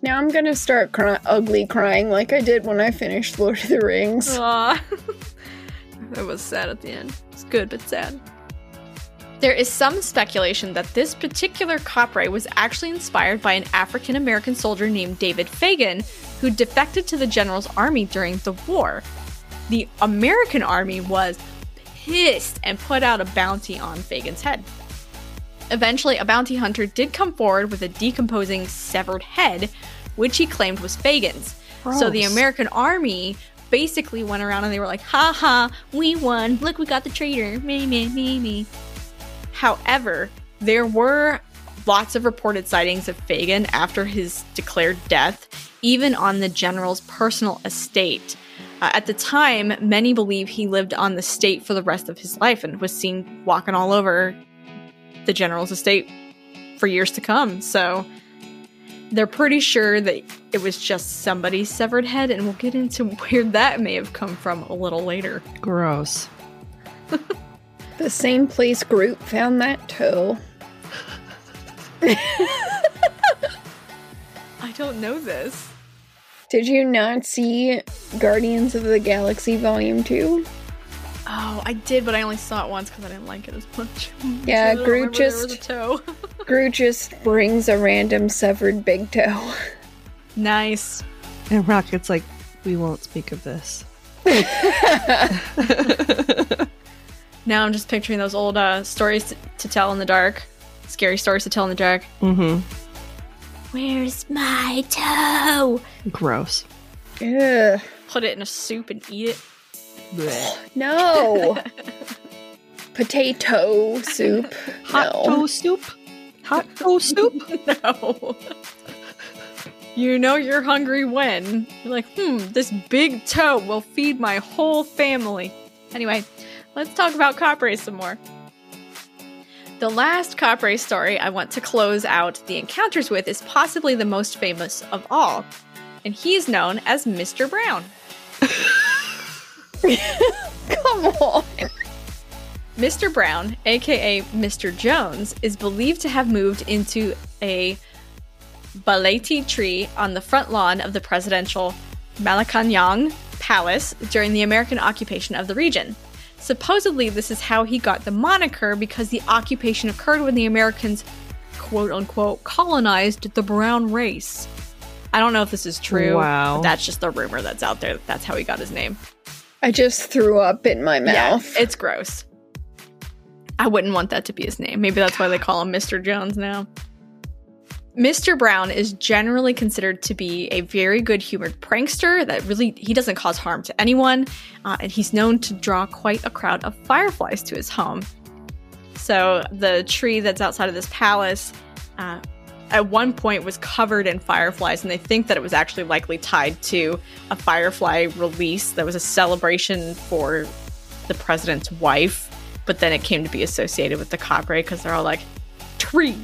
Now I'm gonna start cry- ugly crying like I did when I finished Lord of the Rings. *laughs* It was sad at the end. It's good, but sad. There is some speculation that this particular capre was actually inspired by an African American soldier named David Fagan, who defected to the general's army during the war. The American army was pissed and put out a bounty on Fagan's head. Eventually, a bounty hunter did come forward with a decomposing severed head, which he claimed was Fagan's. So the American army basically went around and they were like, ha ha, we won. Look, we got the traitor. Me, me, me, me. However, there were lots of reported sightings of Fagan after his declared death, even on the general's personal estate. Uh, at the time, many believe he lived on the state for the rest of his life and was seen walking all over the general's estate for years to come. So they're pretty sure that it was just somebody's severed head, and we'll get into *laughs* where that may have come from a little later. Gross. *laughs* The same place group found that toe. *laughs* I don't know this. Did you not see Guardians of the Galaxy Volume 2? Oh, I did, but I only saw it once because I didn't like it as much. *laughs* Yeah, So Groot remember there was a just- toe. *laughs* Groot just brings a random severed big toe. nice. And Rocket's like, we won't speak of this. *laughs* Now I'm just picturing those old uh, stories to, to tell in the dark, scary stories to tell in the dark. Mm-hmm. Where's my toe? Gross. Ugh. Put it in a soup and eat it. No. *laughs* Potato soup. Hot no. toe soup? Hot toe soup? *laughs* No. *laughs* You know you're hungry when you're like, hmm, this big toe will feed my whole family. Anyway, let's talk about Capre some more. The last Capre story I want to close out the encounters with is possibly the most famous of all, and he's known as Mr. Brown. *laughs* Come on. Mr. Brown, aka Mr. Jones, is believed to have moved into a balete tree on the front lawn of the presidential Malacanang Palace during the American occupation of the region. Supposedly, this is how he got the moniker because the occupation occurred when the Americans, quote unquote, colonized the brown race. I don't know if this is true. Wow. that's just the rumor that's out there. That's how he got his name. I just threw up in my mouth. Yeah, it's gross. I wouldn't want that to be his name. Maybe that's why they call him Mr. Jones now. Mr. Brown is generally considered to be a very good humored prankster that really he doesn't cause harm to anyone, uh, and he's known to draw quite a crowd of fireflies to his home. So the tree that's outside of this palace, uh, at one point was covered in fireflies, and they think that it was actually likely tied to a firefly release that was a celebration for the president's wife. But then it came to be associated with the capre because they're all like, tree.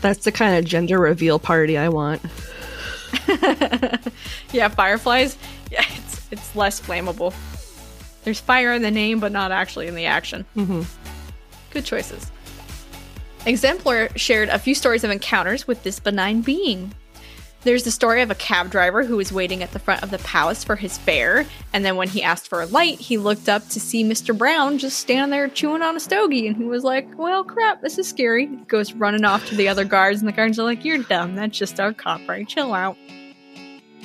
That's the kind of gender reveal party I want. *laughs* yeah, fireflies. Yeah, it's it's less flammable. There's fire in the name, but not actually in the action. Mm-hmm. Good choices. Exemplar shared a few stories of encounters with this benign being. There's the story of a cab driver who was waiting at the front of the palace for his fare, and then when he asked for a light, he looked up to see Mr. Brown just standing there chewing on a stogie, and he was like, Well, crap, this is scary. He goes running off to the other guards, and the guards are like, You're dumb, that's just our cop, right? Chill out.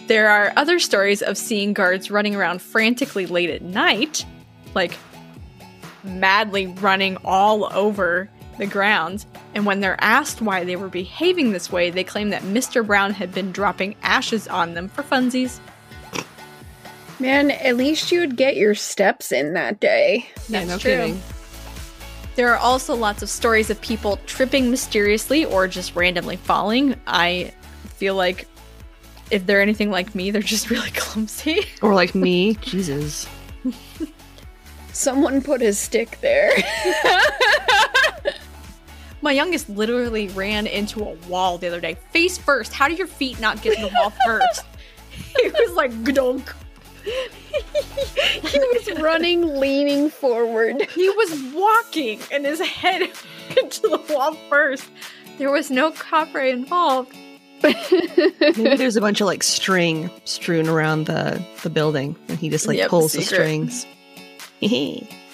There are other stories of seeing guards running around frantically late at night, like madly running all over the grounds. And when they're asked why they were behaving this way, they claim that Mr. Brown had been dropping ashes on them for funsies. Man, at least you would get your steps in that day. Yeah, That's no true. kidding. There are also lots of stories of people tripping mysteriously or just randomly falling. I feel like if they're anything like me, they're just *laughs* really clumsy. Or like me. Jesus. Someone put a stick there. *laughs* My youngest literally ran into a wall the other day, face first. How do your feet not get to the wall *laughs* first? he was like, gdunk. he was running, leaning forward. He was walking and his head *laughs* into the wall first. There was no copper involved. Maybe there's a bunch of like string strewn around the the building, and he just like Yep, pulls the secret. strings. *laughs*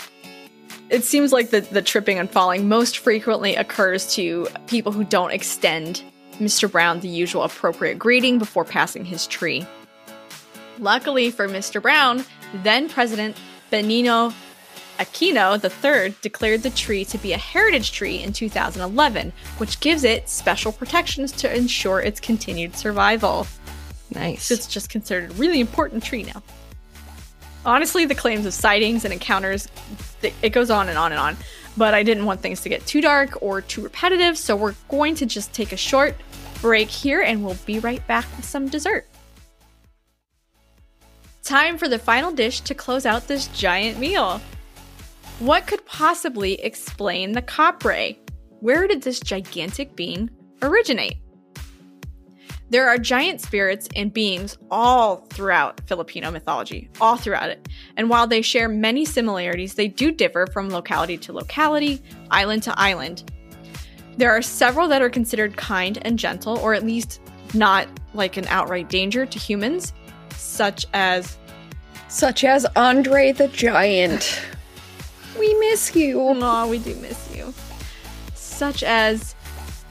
It seems like the, the tripping and falling most frequently occurs to people who don't extend Mr. Brown the usual appropriate greeting before passing his tree. Luckily for Mr. Brown, then President Benigno Aquino III declared the tree to be a heritage tree in 2011, which gives it special protections to ensure its continued survival. Nice. So it's just considered a really important tree now. Honestly, the claims of sightings and encounters, it goes on and on and on. But I didn't want things to get too dark or too repetitive, so we're going to just take a short break here and we'll be right back with some dessert. Time for the final dish to close out this giant meal. What could possibly explain the capre? Where did this gigantic being originate? There are giant spirits and beings all throughout Filipino mythology, all throughout it. And while they share many similarities, they do differ from locality to locality, island to island. There are several that are considered kind and gentle, or at least not like an outright danger to humans, such as Such as Andre the Giant. we miss you. Aw, we do miss you. Such as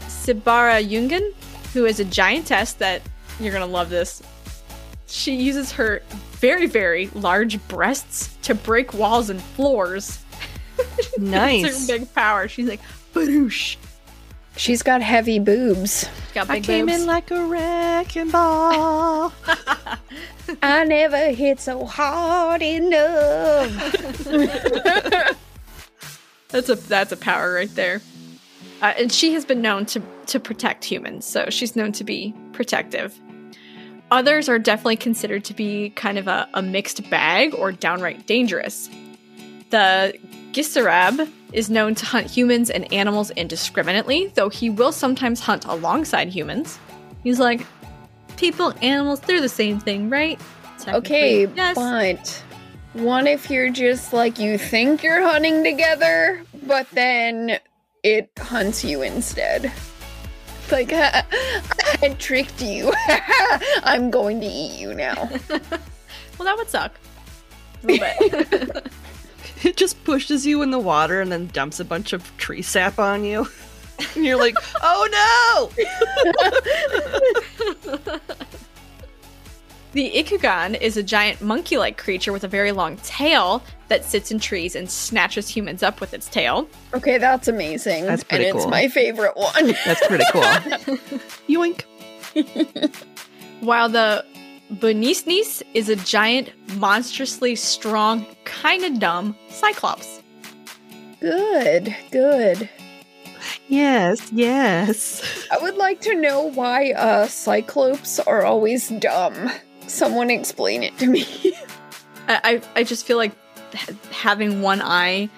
Sibara Yungan, who is a giantess that you're gonna love this. She uses her very, very large breasts to break walls and floors. Nice. *laughs* It's her big power. She's like, badoosh. She's got heavy boobs. She's got I came boobs. in like a wrecking ball. *laughs* I never hit so hard enough. *laughs* That's a that's a power right there. Uh, and she has been known to to protect humans, so she's known to be protective. Others are definitely considered to be kind of a, a mixed bag or downright dangerous. The Gisarab is known to hunt humans and animals indiscriminately, though he will sometimes hunt alongside humans. He's like, people, animals, they're the same thing, right? Okay, yes. but what if you're just like you think you're hunting together, but then it hunts you instead? It's Like, *laughs* I tricked you. *laughs* I'm going to eat you now. *laughs* well, that would suck. A little bit. it just pushes you in the water and then dumps a bunch of tree sap on you. And you're like, oh no! The Ikugan is a giant monkey like creature with a very long tail that sits in trees and snatches humans up with its tail. Okay, that's amazing. That's pretty and pretty it's my favorite one. *laughs* That's pretty cool. *laughs* Yoink. While the Bunisnis is a giant, monstrously strong, kind of dumb cyclops. good, good. Yes, yes. I would like to know why uh cyclopes are always dumb. Someone explain it to me. I, I, just feel like having one eye,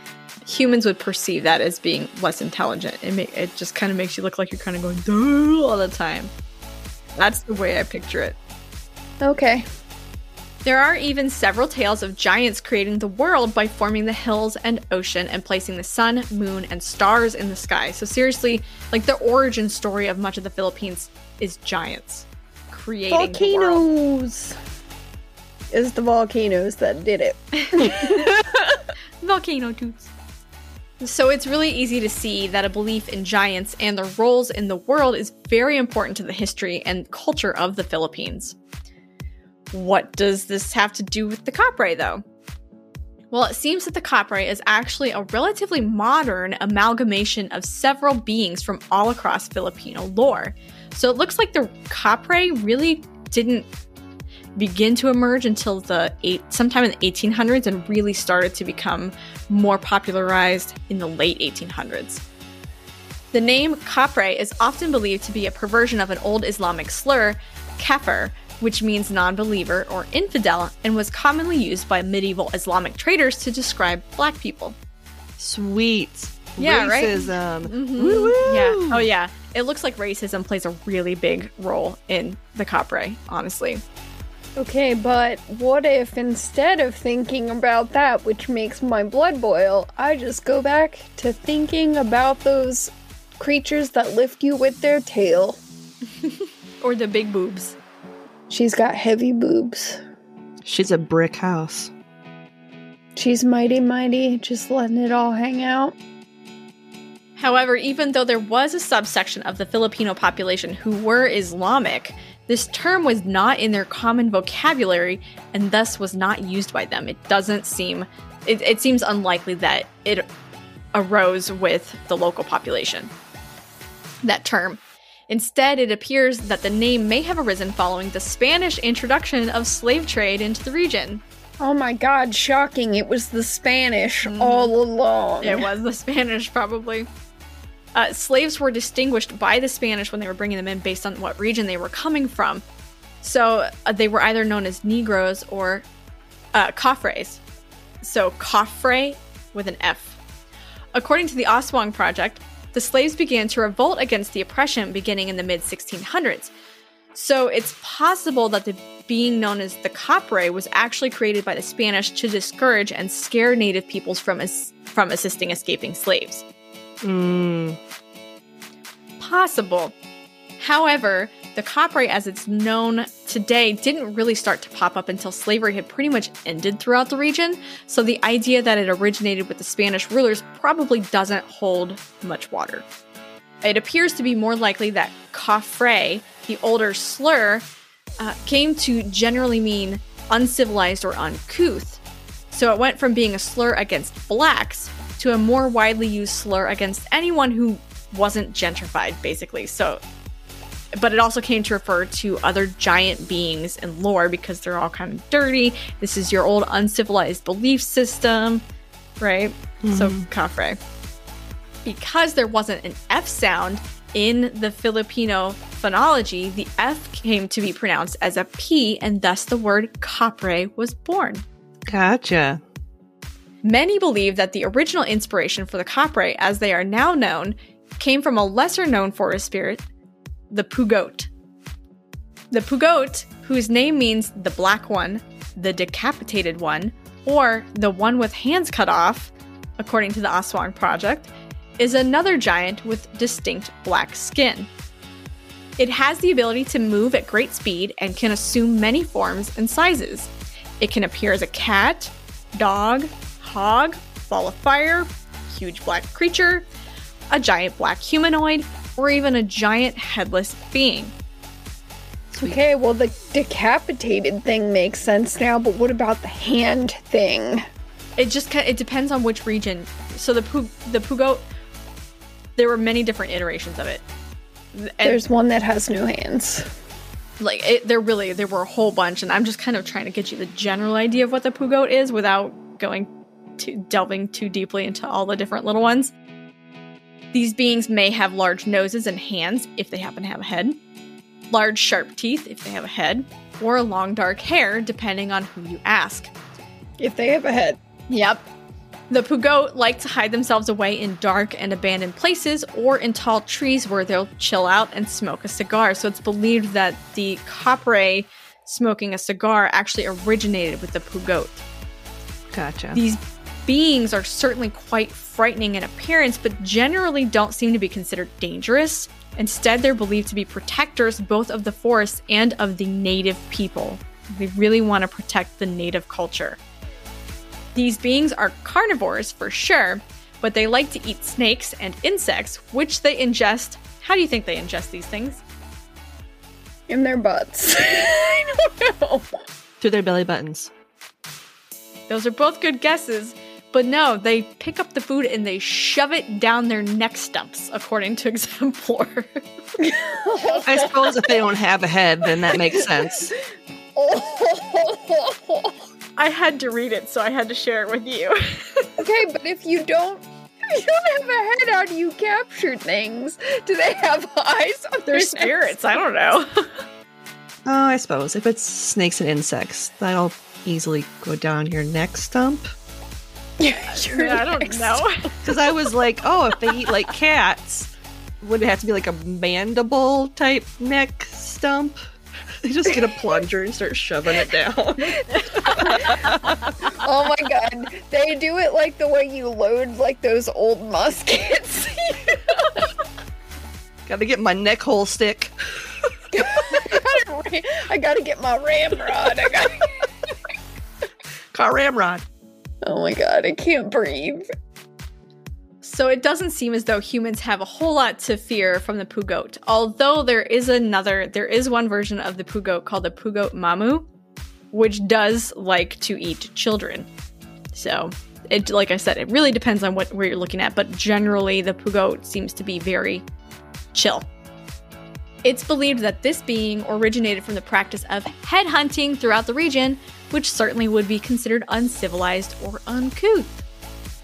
humans would perceive that as being less intelligent. It, it just kind of makes you look like you're kind of going "Duh," all the time. That's the way I picture it. okay. There are even several tales of giants creating the world by forming the hills and ocean and placing the sun, moon, and stars in the sky. So, seriously, like the origin story of much of the Philippines is giants creating the world. Volcanoes. It's the volcanoes that did it. *laughs* Volcano toots. So, it's really easy to see that a belief in giants and their roles in the world is very important to the history and culture of the Philippines. What does this have to do with the Capre, though? Well, it seems that the Capre is actually a relatively modern amalgamation of several beings from all across Filipino lore. So it looks like the Capre really didn't begin to emerge until the eight, sometime in the 1800s and really started to become more popularized in the late 1800s. The name Capre is often believed to be a perversion of an old Islamic slur, kafir, which means non believer or infidel, and was commonly used by medieval Islamic traders to describe black people. Sweet. Yeah, right? Racism. Mhm. Yeah. Oh, yeah. It looks like racism plays a really big role in the Capre, honestly. Okay, but what if instead of thinking about that, which makes my blood boil, I just go back to thinking about those creatures that lift you with their tail? *laughs* Or the big boobs. She's got heavy boobs. She's a brick house. She's mighty, mighty, just letting it all hang out. However, even though there was a subsection of the Filipino population who were Islamic, this term was not in their common vocabulary and thus was not used by them. It doesn't seem, it, it seems unlikely that it arose with the local population. That term. Instead, it appears that the name may have arisen following the Spanish introduction of slave trade into the region. Oh my god, shocking. It was the Spanish mm. all along. It was the Spanish, probably. Uh, slaves were distinguished by the Spanish when they were bringing them in based on what region they were coming from. So uh, they were either known as Negroes or uh, Cafres. So Cafre with an F. According to the Aswang Project, the slaves began to revolt against the oppression beginning in the mid 1600s. So it's possible that the being known as the Capre was actually created by the Spanish to discourage and scare native peoples from as- from assisting escaping slaves. Mm, Possible. However, the Capre as it's known today didn't really start to pop up until slavery had pretty much ended throughout the region, so the idea that it originated with the Spanish rulers probably doesn't hold much water. It appears to be more likely that Cafre, the older slur, uh, came to generally mean uncivilized or uncouth. So it went from being a slur against blacks to a more widely used slur against anyone who wasn't gentrified, basically. So, but it also came to refer to other giant beings in lore because they're all kind of dirty. This is your old uncivilized belief system, right? So, mm-hmm. Cafre. Because there wasn't an F sound in the Filipino phonology, the F came to be pronounced as a P, and thus the word capre was born. gotcha. Many believe that the original inspiration for the Capre, as they are now known, came from a lesser known forest spirit, the Pugot. The Pugot, whose name means the black one, the decapitated one, or the one with hands cut off, according to the Aswang Project, is another giant with distinct black skin. It has the ability to move at great speed and can assume many forms and sizes. It can appear as a cat, dog, hog, ball of fire, huge black creature, a giant black humanoid, or even a giant headless being. Okay, well, the decapitated thing makes sense now, but what about the hand thing? It just it depends on which region. So the pu- the pugot, there were many different iterations of it. And There's one that has no hands. like it, there really there were a whole bunch, and I'm just kind of trying to get you the general idea of what the pugot is without going to delving too deeply into all the different little ones. These beings may have large noses and hands if they happen to have a head, large sharp teeth if they have a head, or long dark hair depending on who you ask. If they have a head. Yep. The Pugot like to hide themselves away in dark and abandoned places or in tall trees where they'll chill out and smoke a cigar. So it's believed that the Capre smoking a cigar actually originated with the Pugot. Gotcha. These beings are certainly quite frightening in appearance, but generally don't seem to be considered dangerous. Instead, they're believed to be protectors both of the forest and of the native people. They really want to protect the native culture. These beings are carnivores for sure, but they like to eat snakes and insects, which they ingest. How do you think they ingest these things? In their butts. *laughs* I don't know. Through their belly buttons. Those are both good guesses, but no, they pick up the food and they shove it down their neck stumps, according to *laughs* Exemplar. I suppose if they don't have a head, then that makes sense. I had to read it, so I had to share it with you. *laughs* okay, but if you don't you don't have a head, how do you capture things? Do they have eyes on They're their spirits, I don't know. *laughs* Oh, I suppose if it's snakes and insects, that'll easily go down your neck stump. *laughs* necks? Your I don't know. *laughs* Because I was like, oh, if they eat like cats, would it have to be like a mandible type neck stump? *laughs* They just get a plunger and start shoving it down. Oh my god. They do it like the way you load like those old muskets. Gotta get my neck hole stick. I gotta get my ramrod. I gotta Car ramrod. Oh my god, I can't breathe. So it doesn't seem as though humans have a whole lot to fear from the pugot. Although there is another, there is one version of the pugot called the pugot mamu, which does like to eat children. So it, like I said, it really depends on what where you're looking at. But generally, the pugot seems to be very chill. It's believed that this being originated from the practice of headhunting throughout the region, which certainly would be considered uncivilized or uncouth.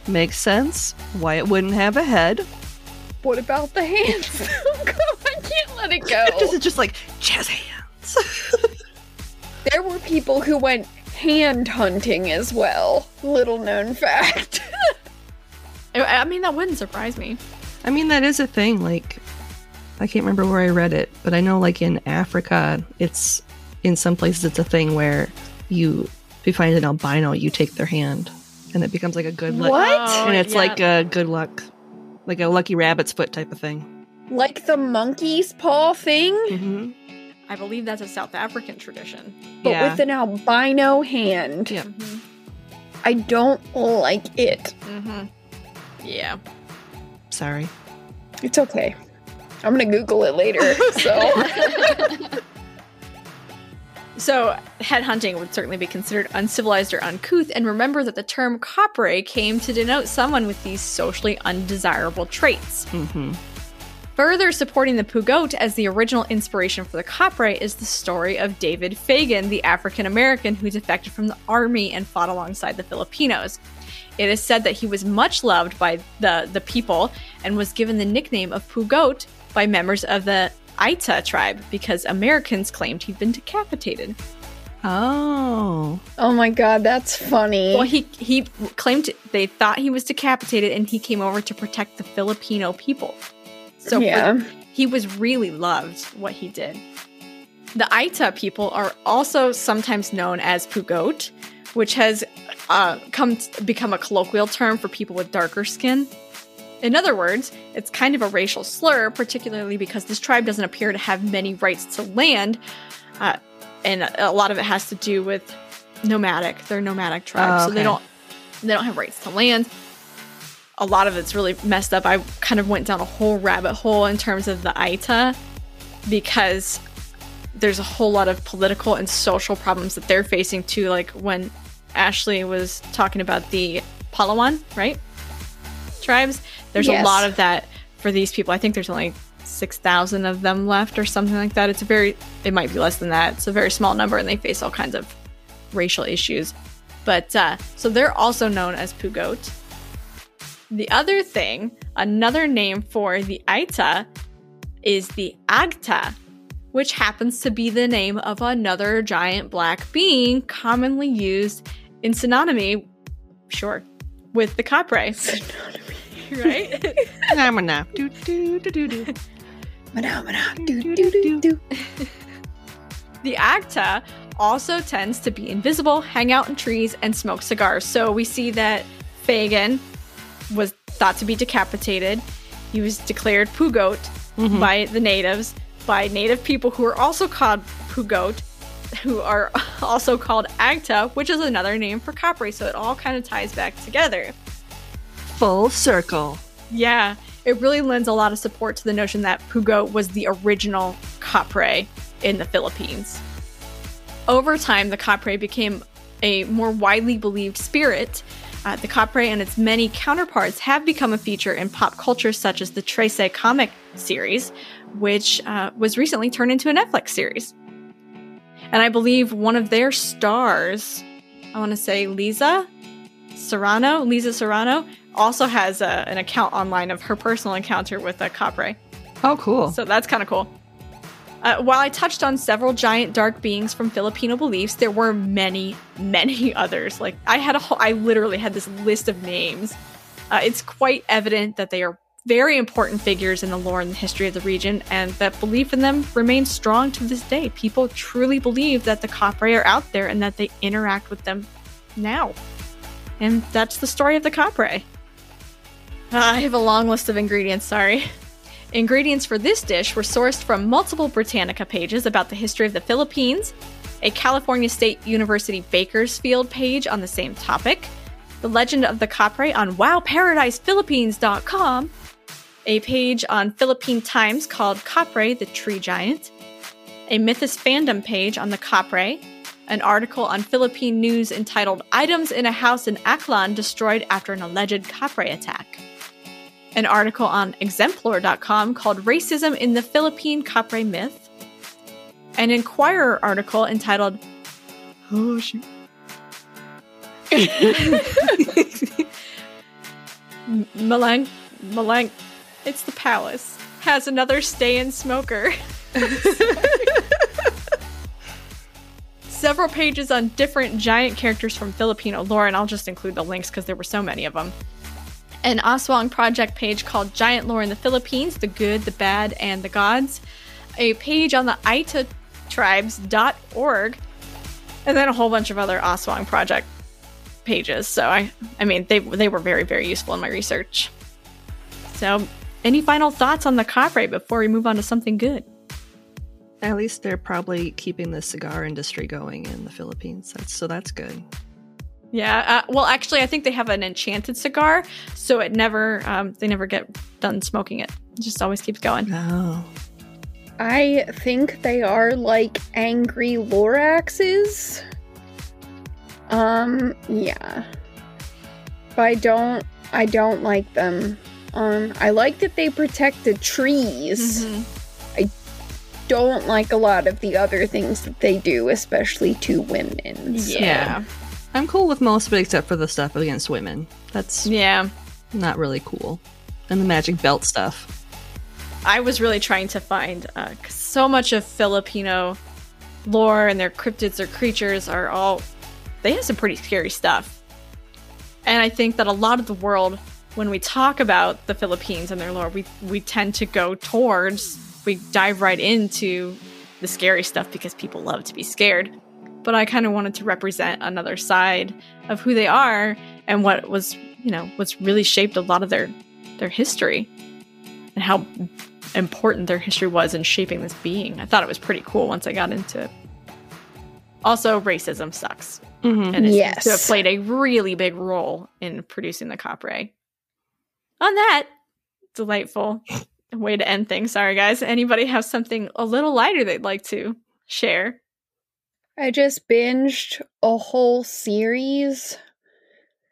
Makes sense. Why it wouldn't have a head. What about the hands? *laughs* oh I can't let it go. Just, it's just like jazz hands. *laughs* there were people who went hand hunting as well. Little known fact. *laughs* I I mean, that wouldn't surprise me. I mean, that is a thing. Like, I can't remember where I read it, but I know, like, in Africa, it's in some places, it's a thing where you, if you find an albino, you take their hand, and it becomes like a good luck. What? Oh, And it's yeah. like a good luck, like a lucky rabbit's foot type of thing. like the monkey's paw thing, Mm-hmm. I believe that's a South African tradition. but yeah. with an albino hand. Yeah. Mm-hmm. I don't like it. Mm-hmm. Yeah. Sorry. It's okay. I'm gonna Google it later. So *laughs* So, headhunting would certainly be considered uncivilized or uncouth, and remember that the term capre came to denote someone with these socially undesirable traits. Mm-hmm. Further supporting the Pugot as the original inspiration for the capre is the story of David Fagan, the African American who defected from the army and fought alongside the Filipinos. It is said that he was much loved by the, the people and was given the nickname of Pugot by members of the Aita tribe because Americans claimed he'd been decapitated. Oh. Oh my god, that's funny. Well, he he claimed they thought he was decapitated, and he came over to protect the Filipino people. So for- yeah. he was really loved what he did. The Aita people are also sometimes known as Pugot, which has uh, come to become a colloquial term for people with darker skin. In other words, it's kind of a racial slur, particularly because this tribe doesn't appear to have many rights to land, uh, and a lot of it has to do with nomadic. They're nomadic tribe, Oh, so they don't they don't have rights to land. A lot of it's really messed up. I kind of went down a whole rabbit hole in terms of the Aita because there's a whole lot of political and social problems that they're facing too. Like when Ashley was talking about the Palawan, right? Tribes. There's Yes. a lot of that for these people. I think there's only 6,000 of them left or something like that. It's a very, it might be less than that. It's a very small number and they face all kinds of racial issues. But uh, so they're also known as Pugot. The other thing, another name for the Aita is the Agta, which happens to be the name of another giant black being commonly used in synonymy, sure, with the Capre. *laughs* right? Nah, nah, nah. Do, do, do, do, do. Mana-mana, do, do, do, do. *laughs* The Agta also tends to be invisible, hang out in trees, and smoke cigars. So we see that Fagan was thought to be decapitated. He was declared Pugot mm-hmm. by the natives, by native people who are also called Pugot, who are *laughs* also called Agta, which is another name for Capre. So it all kind of ties back together. Full circle. Yeah, it really lends a lot of support to the notion that Pugot was the original Capre in the Philippines. Over time, the Capre became a more widely believed spirit. Uh, the Capre and its many counterparts have become a feature in pop culture, such as the Trese comic series, which uh, was recently turned into a Netflix series. And I believe one of their stars, I want to say Lisa Serrano, Lisa Serrano, also has a, an account online of her personal encounter with a Capre. Oh, cool. So that's kind of cool. Uh, while I touched on several giant dark beings from Filipino beliefs, there were many, *laughs* many others. Like I had a whole, I literally had this list of names. Uh, it's quite evident that they are very important figures in the lore and the history of the region, and that belief in them remains strong to this day. People truly believe that the Capre are out there and that they interact with them now. And that's the story of the Capre. Uh, I have a long list of ingredients, sorry. Ingredients for this dish were sourced from multiple Britannica pages about the history of the Philippines, a California State University Bakersfield page on the same topic, The Legend of the Capre on WowParadisePhilippines.com, a page on Philippine Times called Capre, the Tree Giant, a Mythos fandom page on the Capre, an article on Philippine news entitled Items in a House in Aklan Destroyed After an Alleged Capre Attack, an article on Exemplar.com called Racism in the Philippine Capre Myth, an Inquirer article entitled Oh, shoot. Malang, Malang, it's the palace, has another stay in smoker. *laughs* Several pages on different giant characters from Filipino lore, and I'll just include the links because there were so many of them. An Aswang project page called Giant Lore in the Philippines The Good, the Bad, and the Gods. A page on the Aita tribes.org and then a whole bunch of other Aswang project pages. So I I mean they they were very very useful in my research. So any final thoughts on the copyright before we move on to something good? At least they're probably keeping the cigar industry going in the Philippines. That's so that's good. Yeah. Uh, well, actually, I think they have an enchanted cigar, so it never um, they never get done smoking it. It just always keeps going. Oh. I think they are like angry Loraxes. Um, yeah. But I don't I don't like them. Um, I like that they protect the trees. I don't like a lot of the other things that they do, especially to women. so- Yeah. I'm cool with most of it except for the stuff against women. That's Yeah. not really cool. And the magic belt stuff. I was really trying to find uh, 'cause so much of Filipino lore and their cryptids or creatures are all they have some pretty scary stuff. And I think that a lot of the world, when we talk about the Philippines and their lore, we we tend to go towards we dive right into the scary stuff because people love to be scared. But I kind of wanted to represent another side of who they are and what was, you know, what's really shaped a lot of their their history and how important their history was in shaping this being. I thought it was pretty cool once I got into it. Also, racism sucks. Mm-hmm. And it Yes. seems to have played a really big role in producing the Capre. On that delightful *laughs* way to end things. Sorry, guys. Anybody have something a little lighter they'd like to share? I just binged a whole series.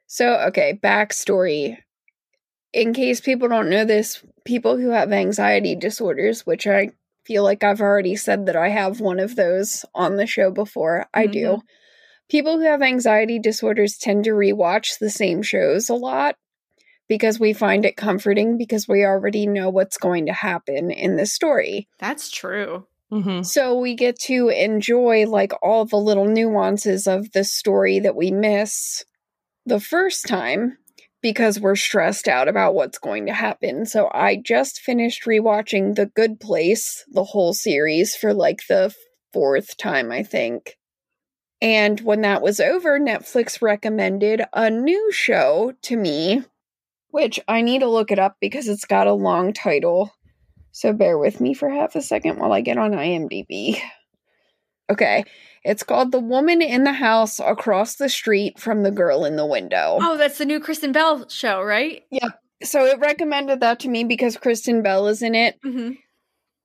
So, okay, backstory. In case people don't know this, people who have anxiety disorders, which I feel like I've already said that I have one of those on the show before, I do. Mm-hmm. People who have anxiety disorders tend to rewatch the same shows a lot because we find it comforting because we already know what's going to happen in the story. That's true. Mm-hmm. So we get to enjoy like all the little nuances of the story that we miss the first time because we're stressed out about what's going to happen. So I just finished rewatching The Good Place, the whole series for like the fourth time, I think. And when that was over, Netflix recommended a new show to me, which I need to look it up because it's got a long title. So bear with me for half a second while I get on IMDb. Okay, it's called The Woman in the House Across the Street from the Girl in the Window. Oh, that's the new Kristen Bell show, right? Yeah. So it recommended that to me because Kristen Bell is in it. Mm-hmm.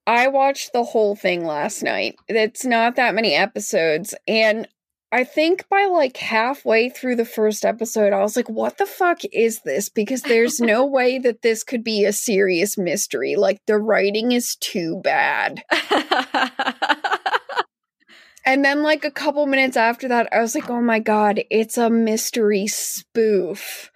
I watched the whole thing last night. It's not that many episodes. And I think by like halfway through the first episode, I was like, what the fuck is this? Because there's no *laughs* way that this could be a serious mystery. Like, the writing is too bad. *laughs* And then, like, a couple minutes after that, I was like, oh my god, it's a mystery spoof.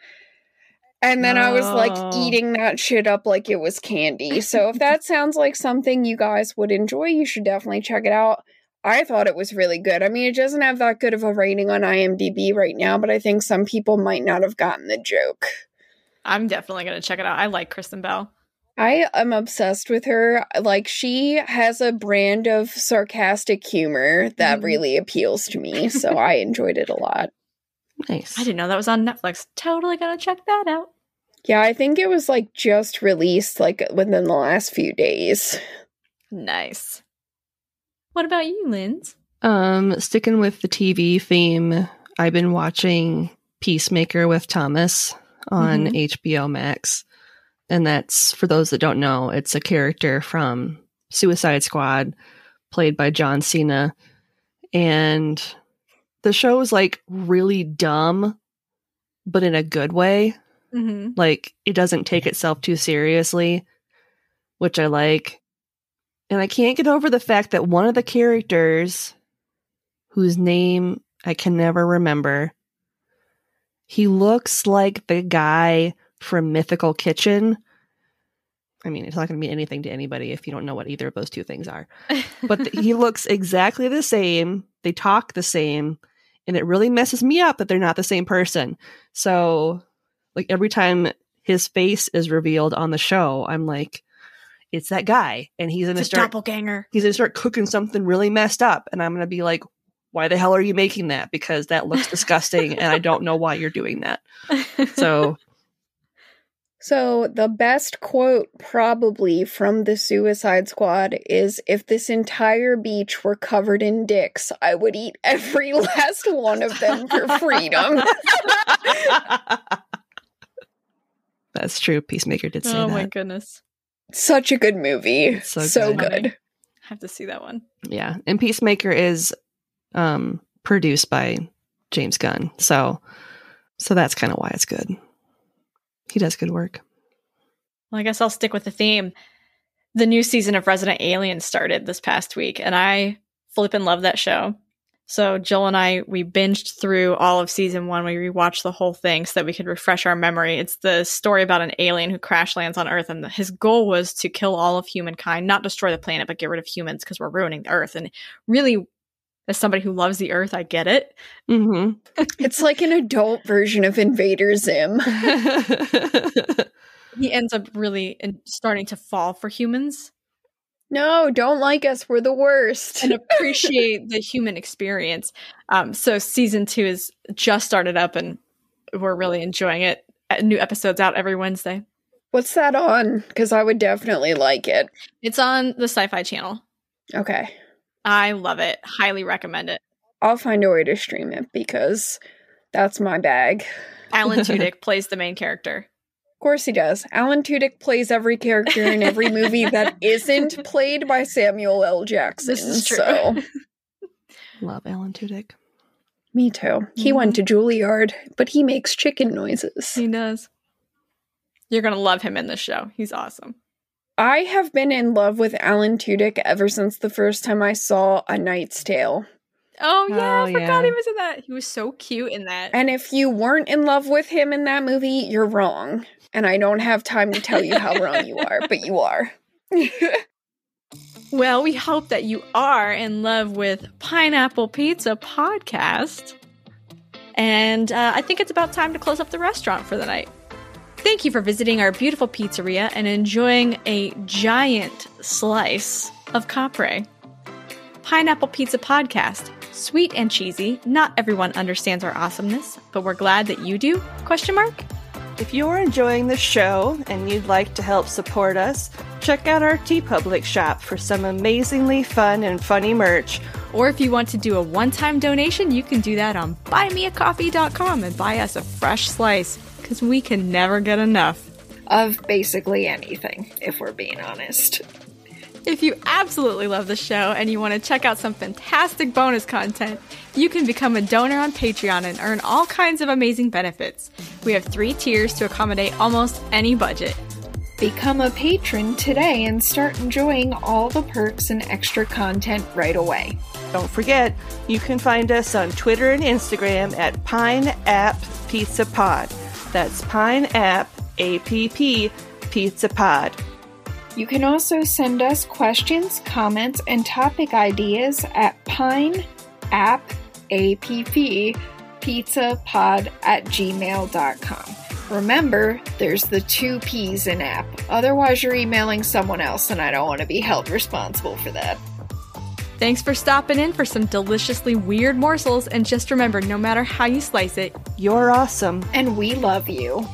And then I was like eating that shit up like it was candy. So if *laughs* that sounds like something you guys would enjoy, you should definitely check it out. I thought it was really good. I mean, it doesn't have that good of a rating on IMDb right now, but I think some people might not have gotten the joke. I'm definitely going to check it out. I like Kristen Bell. I am obsessed with her. Like, she has a brand of sarcastic humor that Mhm. really appeals to me. So I *laughs* enjoyed it a lot. Nice. I didn't know that was on Netflix. Totally going to check that out. Yeah, I think it was like just released like within the last few days. Nice. What about you, Linz? Um, sticking with the TV theme, I've been watching Peacemaker with Thomas on Mhm. HBO Max. And that's, for those that don't know, it's a character from Suicide Squad played by John Cena. And the show is like really dumb, but in a good way. Mm-hmm. Like it doesn't take itself too seriously, which I like. And I can't get over the fact that one of the characters, whose name I can never remember, he looks like the guy from Mythical Kitchen. I mean, it's not going to mean anything to anybody if you don't know what either of those two things are. *laughs* But he looks exactly the same. They talk the same. And it really messes me up that they're not the same person. So, like, every time his face is revealed on the show, I'm like, it's that guy. And he's going to It's a start doppelganger. he's gonna start cooking something really messed up and i'm gonna be like why the hell are you making that because that looks disgusting and i don't know why you're doing that *laughs* so So, the best quote probably from the Suicide Squad is If this entire beach were covered in dicks, I would eat every *laughs* last one of them for freedom. *laughs* that's true peacemaker did say oh that my goodness. Such a good movie. It's so so good. good. have to see that one. yeah and peacemaker is um produced by james gunn so so that's kind of why it's good he does good work Well, I guess I'll stick with the theme. The new season of Resident Alien started this past week, and I flippin' love that show. So Jill and I we binged through all of season one. We rewatched the whole thing so that we could refresh our memory. It's the story about an alien who crash lands on Earth, and his goal was to kill all of humankind, not destroy the planet, but get rid of humans because we're ruining the Earth. And really, as somebody who loves the Earth, I get it. mm-hmm. *laughs* It's like an adult version of Invader Zim. *laughs* He ends up really in- starting to fall for humans No, don't like us. We're the worst. and *laughs* appreciate the human experience. Um, so season two is just started up, and we're really enjoying it. Uh, New episodes out every Wednesday. What's that on? Because I would definitely like it. It's on the Sci-Fi Channel. Okay. I love it. Highly recommend it. I'll find a way to stream it because that's my bag. Alan *laughs* Tudyk plays the main character. Of course he does. Alan Tudyk plays every character in every *laughs* movie that isn't played by Samuel L. Jackson. This is true. So *laughs* love alan tudyk me too. He went to mm-hmm. Juilliard, but he makes chicken noises. He does. You're gonna love him in this show. He's awesome. I have been in love with Alan Tudyk ever since the first time I saw A Knight's Tale. Oh yeah, Oh, I forgot yeah. he was in that. He was so cute in that. And if you weren't in love with him in that movie, you're wrong. And I don't have time to tell you how wrong you are, but you are. *laughs* Well, we hope that you are in love with Pineapple Pizza Podcast. And uh, I think it's about time to close up the restaurant for the night. Thank you for visiting our beautiful pizzeria and enjoying a giant slice of capre. Pineapple Pizza Podcast. Sweet and cheesy. Not everyone understands our awesomeness, but we're glad that you do? Question mark? If you're enjoying the show and you'd like to help support us, check out our T TeePublic shop for some amazingly fun and funny merch. Or if you want to do a one time donation, you can do that on buymeacoffee.com and buy us a fresh slice because we can never get enough. Of basically anything, if we're being honest. If you absolutely love the show and you want to check out some fantastic bonus content, you can become a donor on Patreon and earn all kinds of amazing benefits. We have three tiers to accommodate almost any budget. Become a patron today and start enjoying all the perks and extra content right away. Don't forget, you can find us on Twitter and Instagram at Pine App Pizza Pod. That's Pine App APP Pizza Pod. You can also send us questions, comments, and topic ideas at pine app app pizza pod at gmail.com. Remember, there's the two P's in app. Otherwise, you're emailing someone else, and I don't want to be held responsible for that. Thanks for stopping in for some deliciously weird morsels, and just remember no matter how you slice it, You're awesome. And we love you.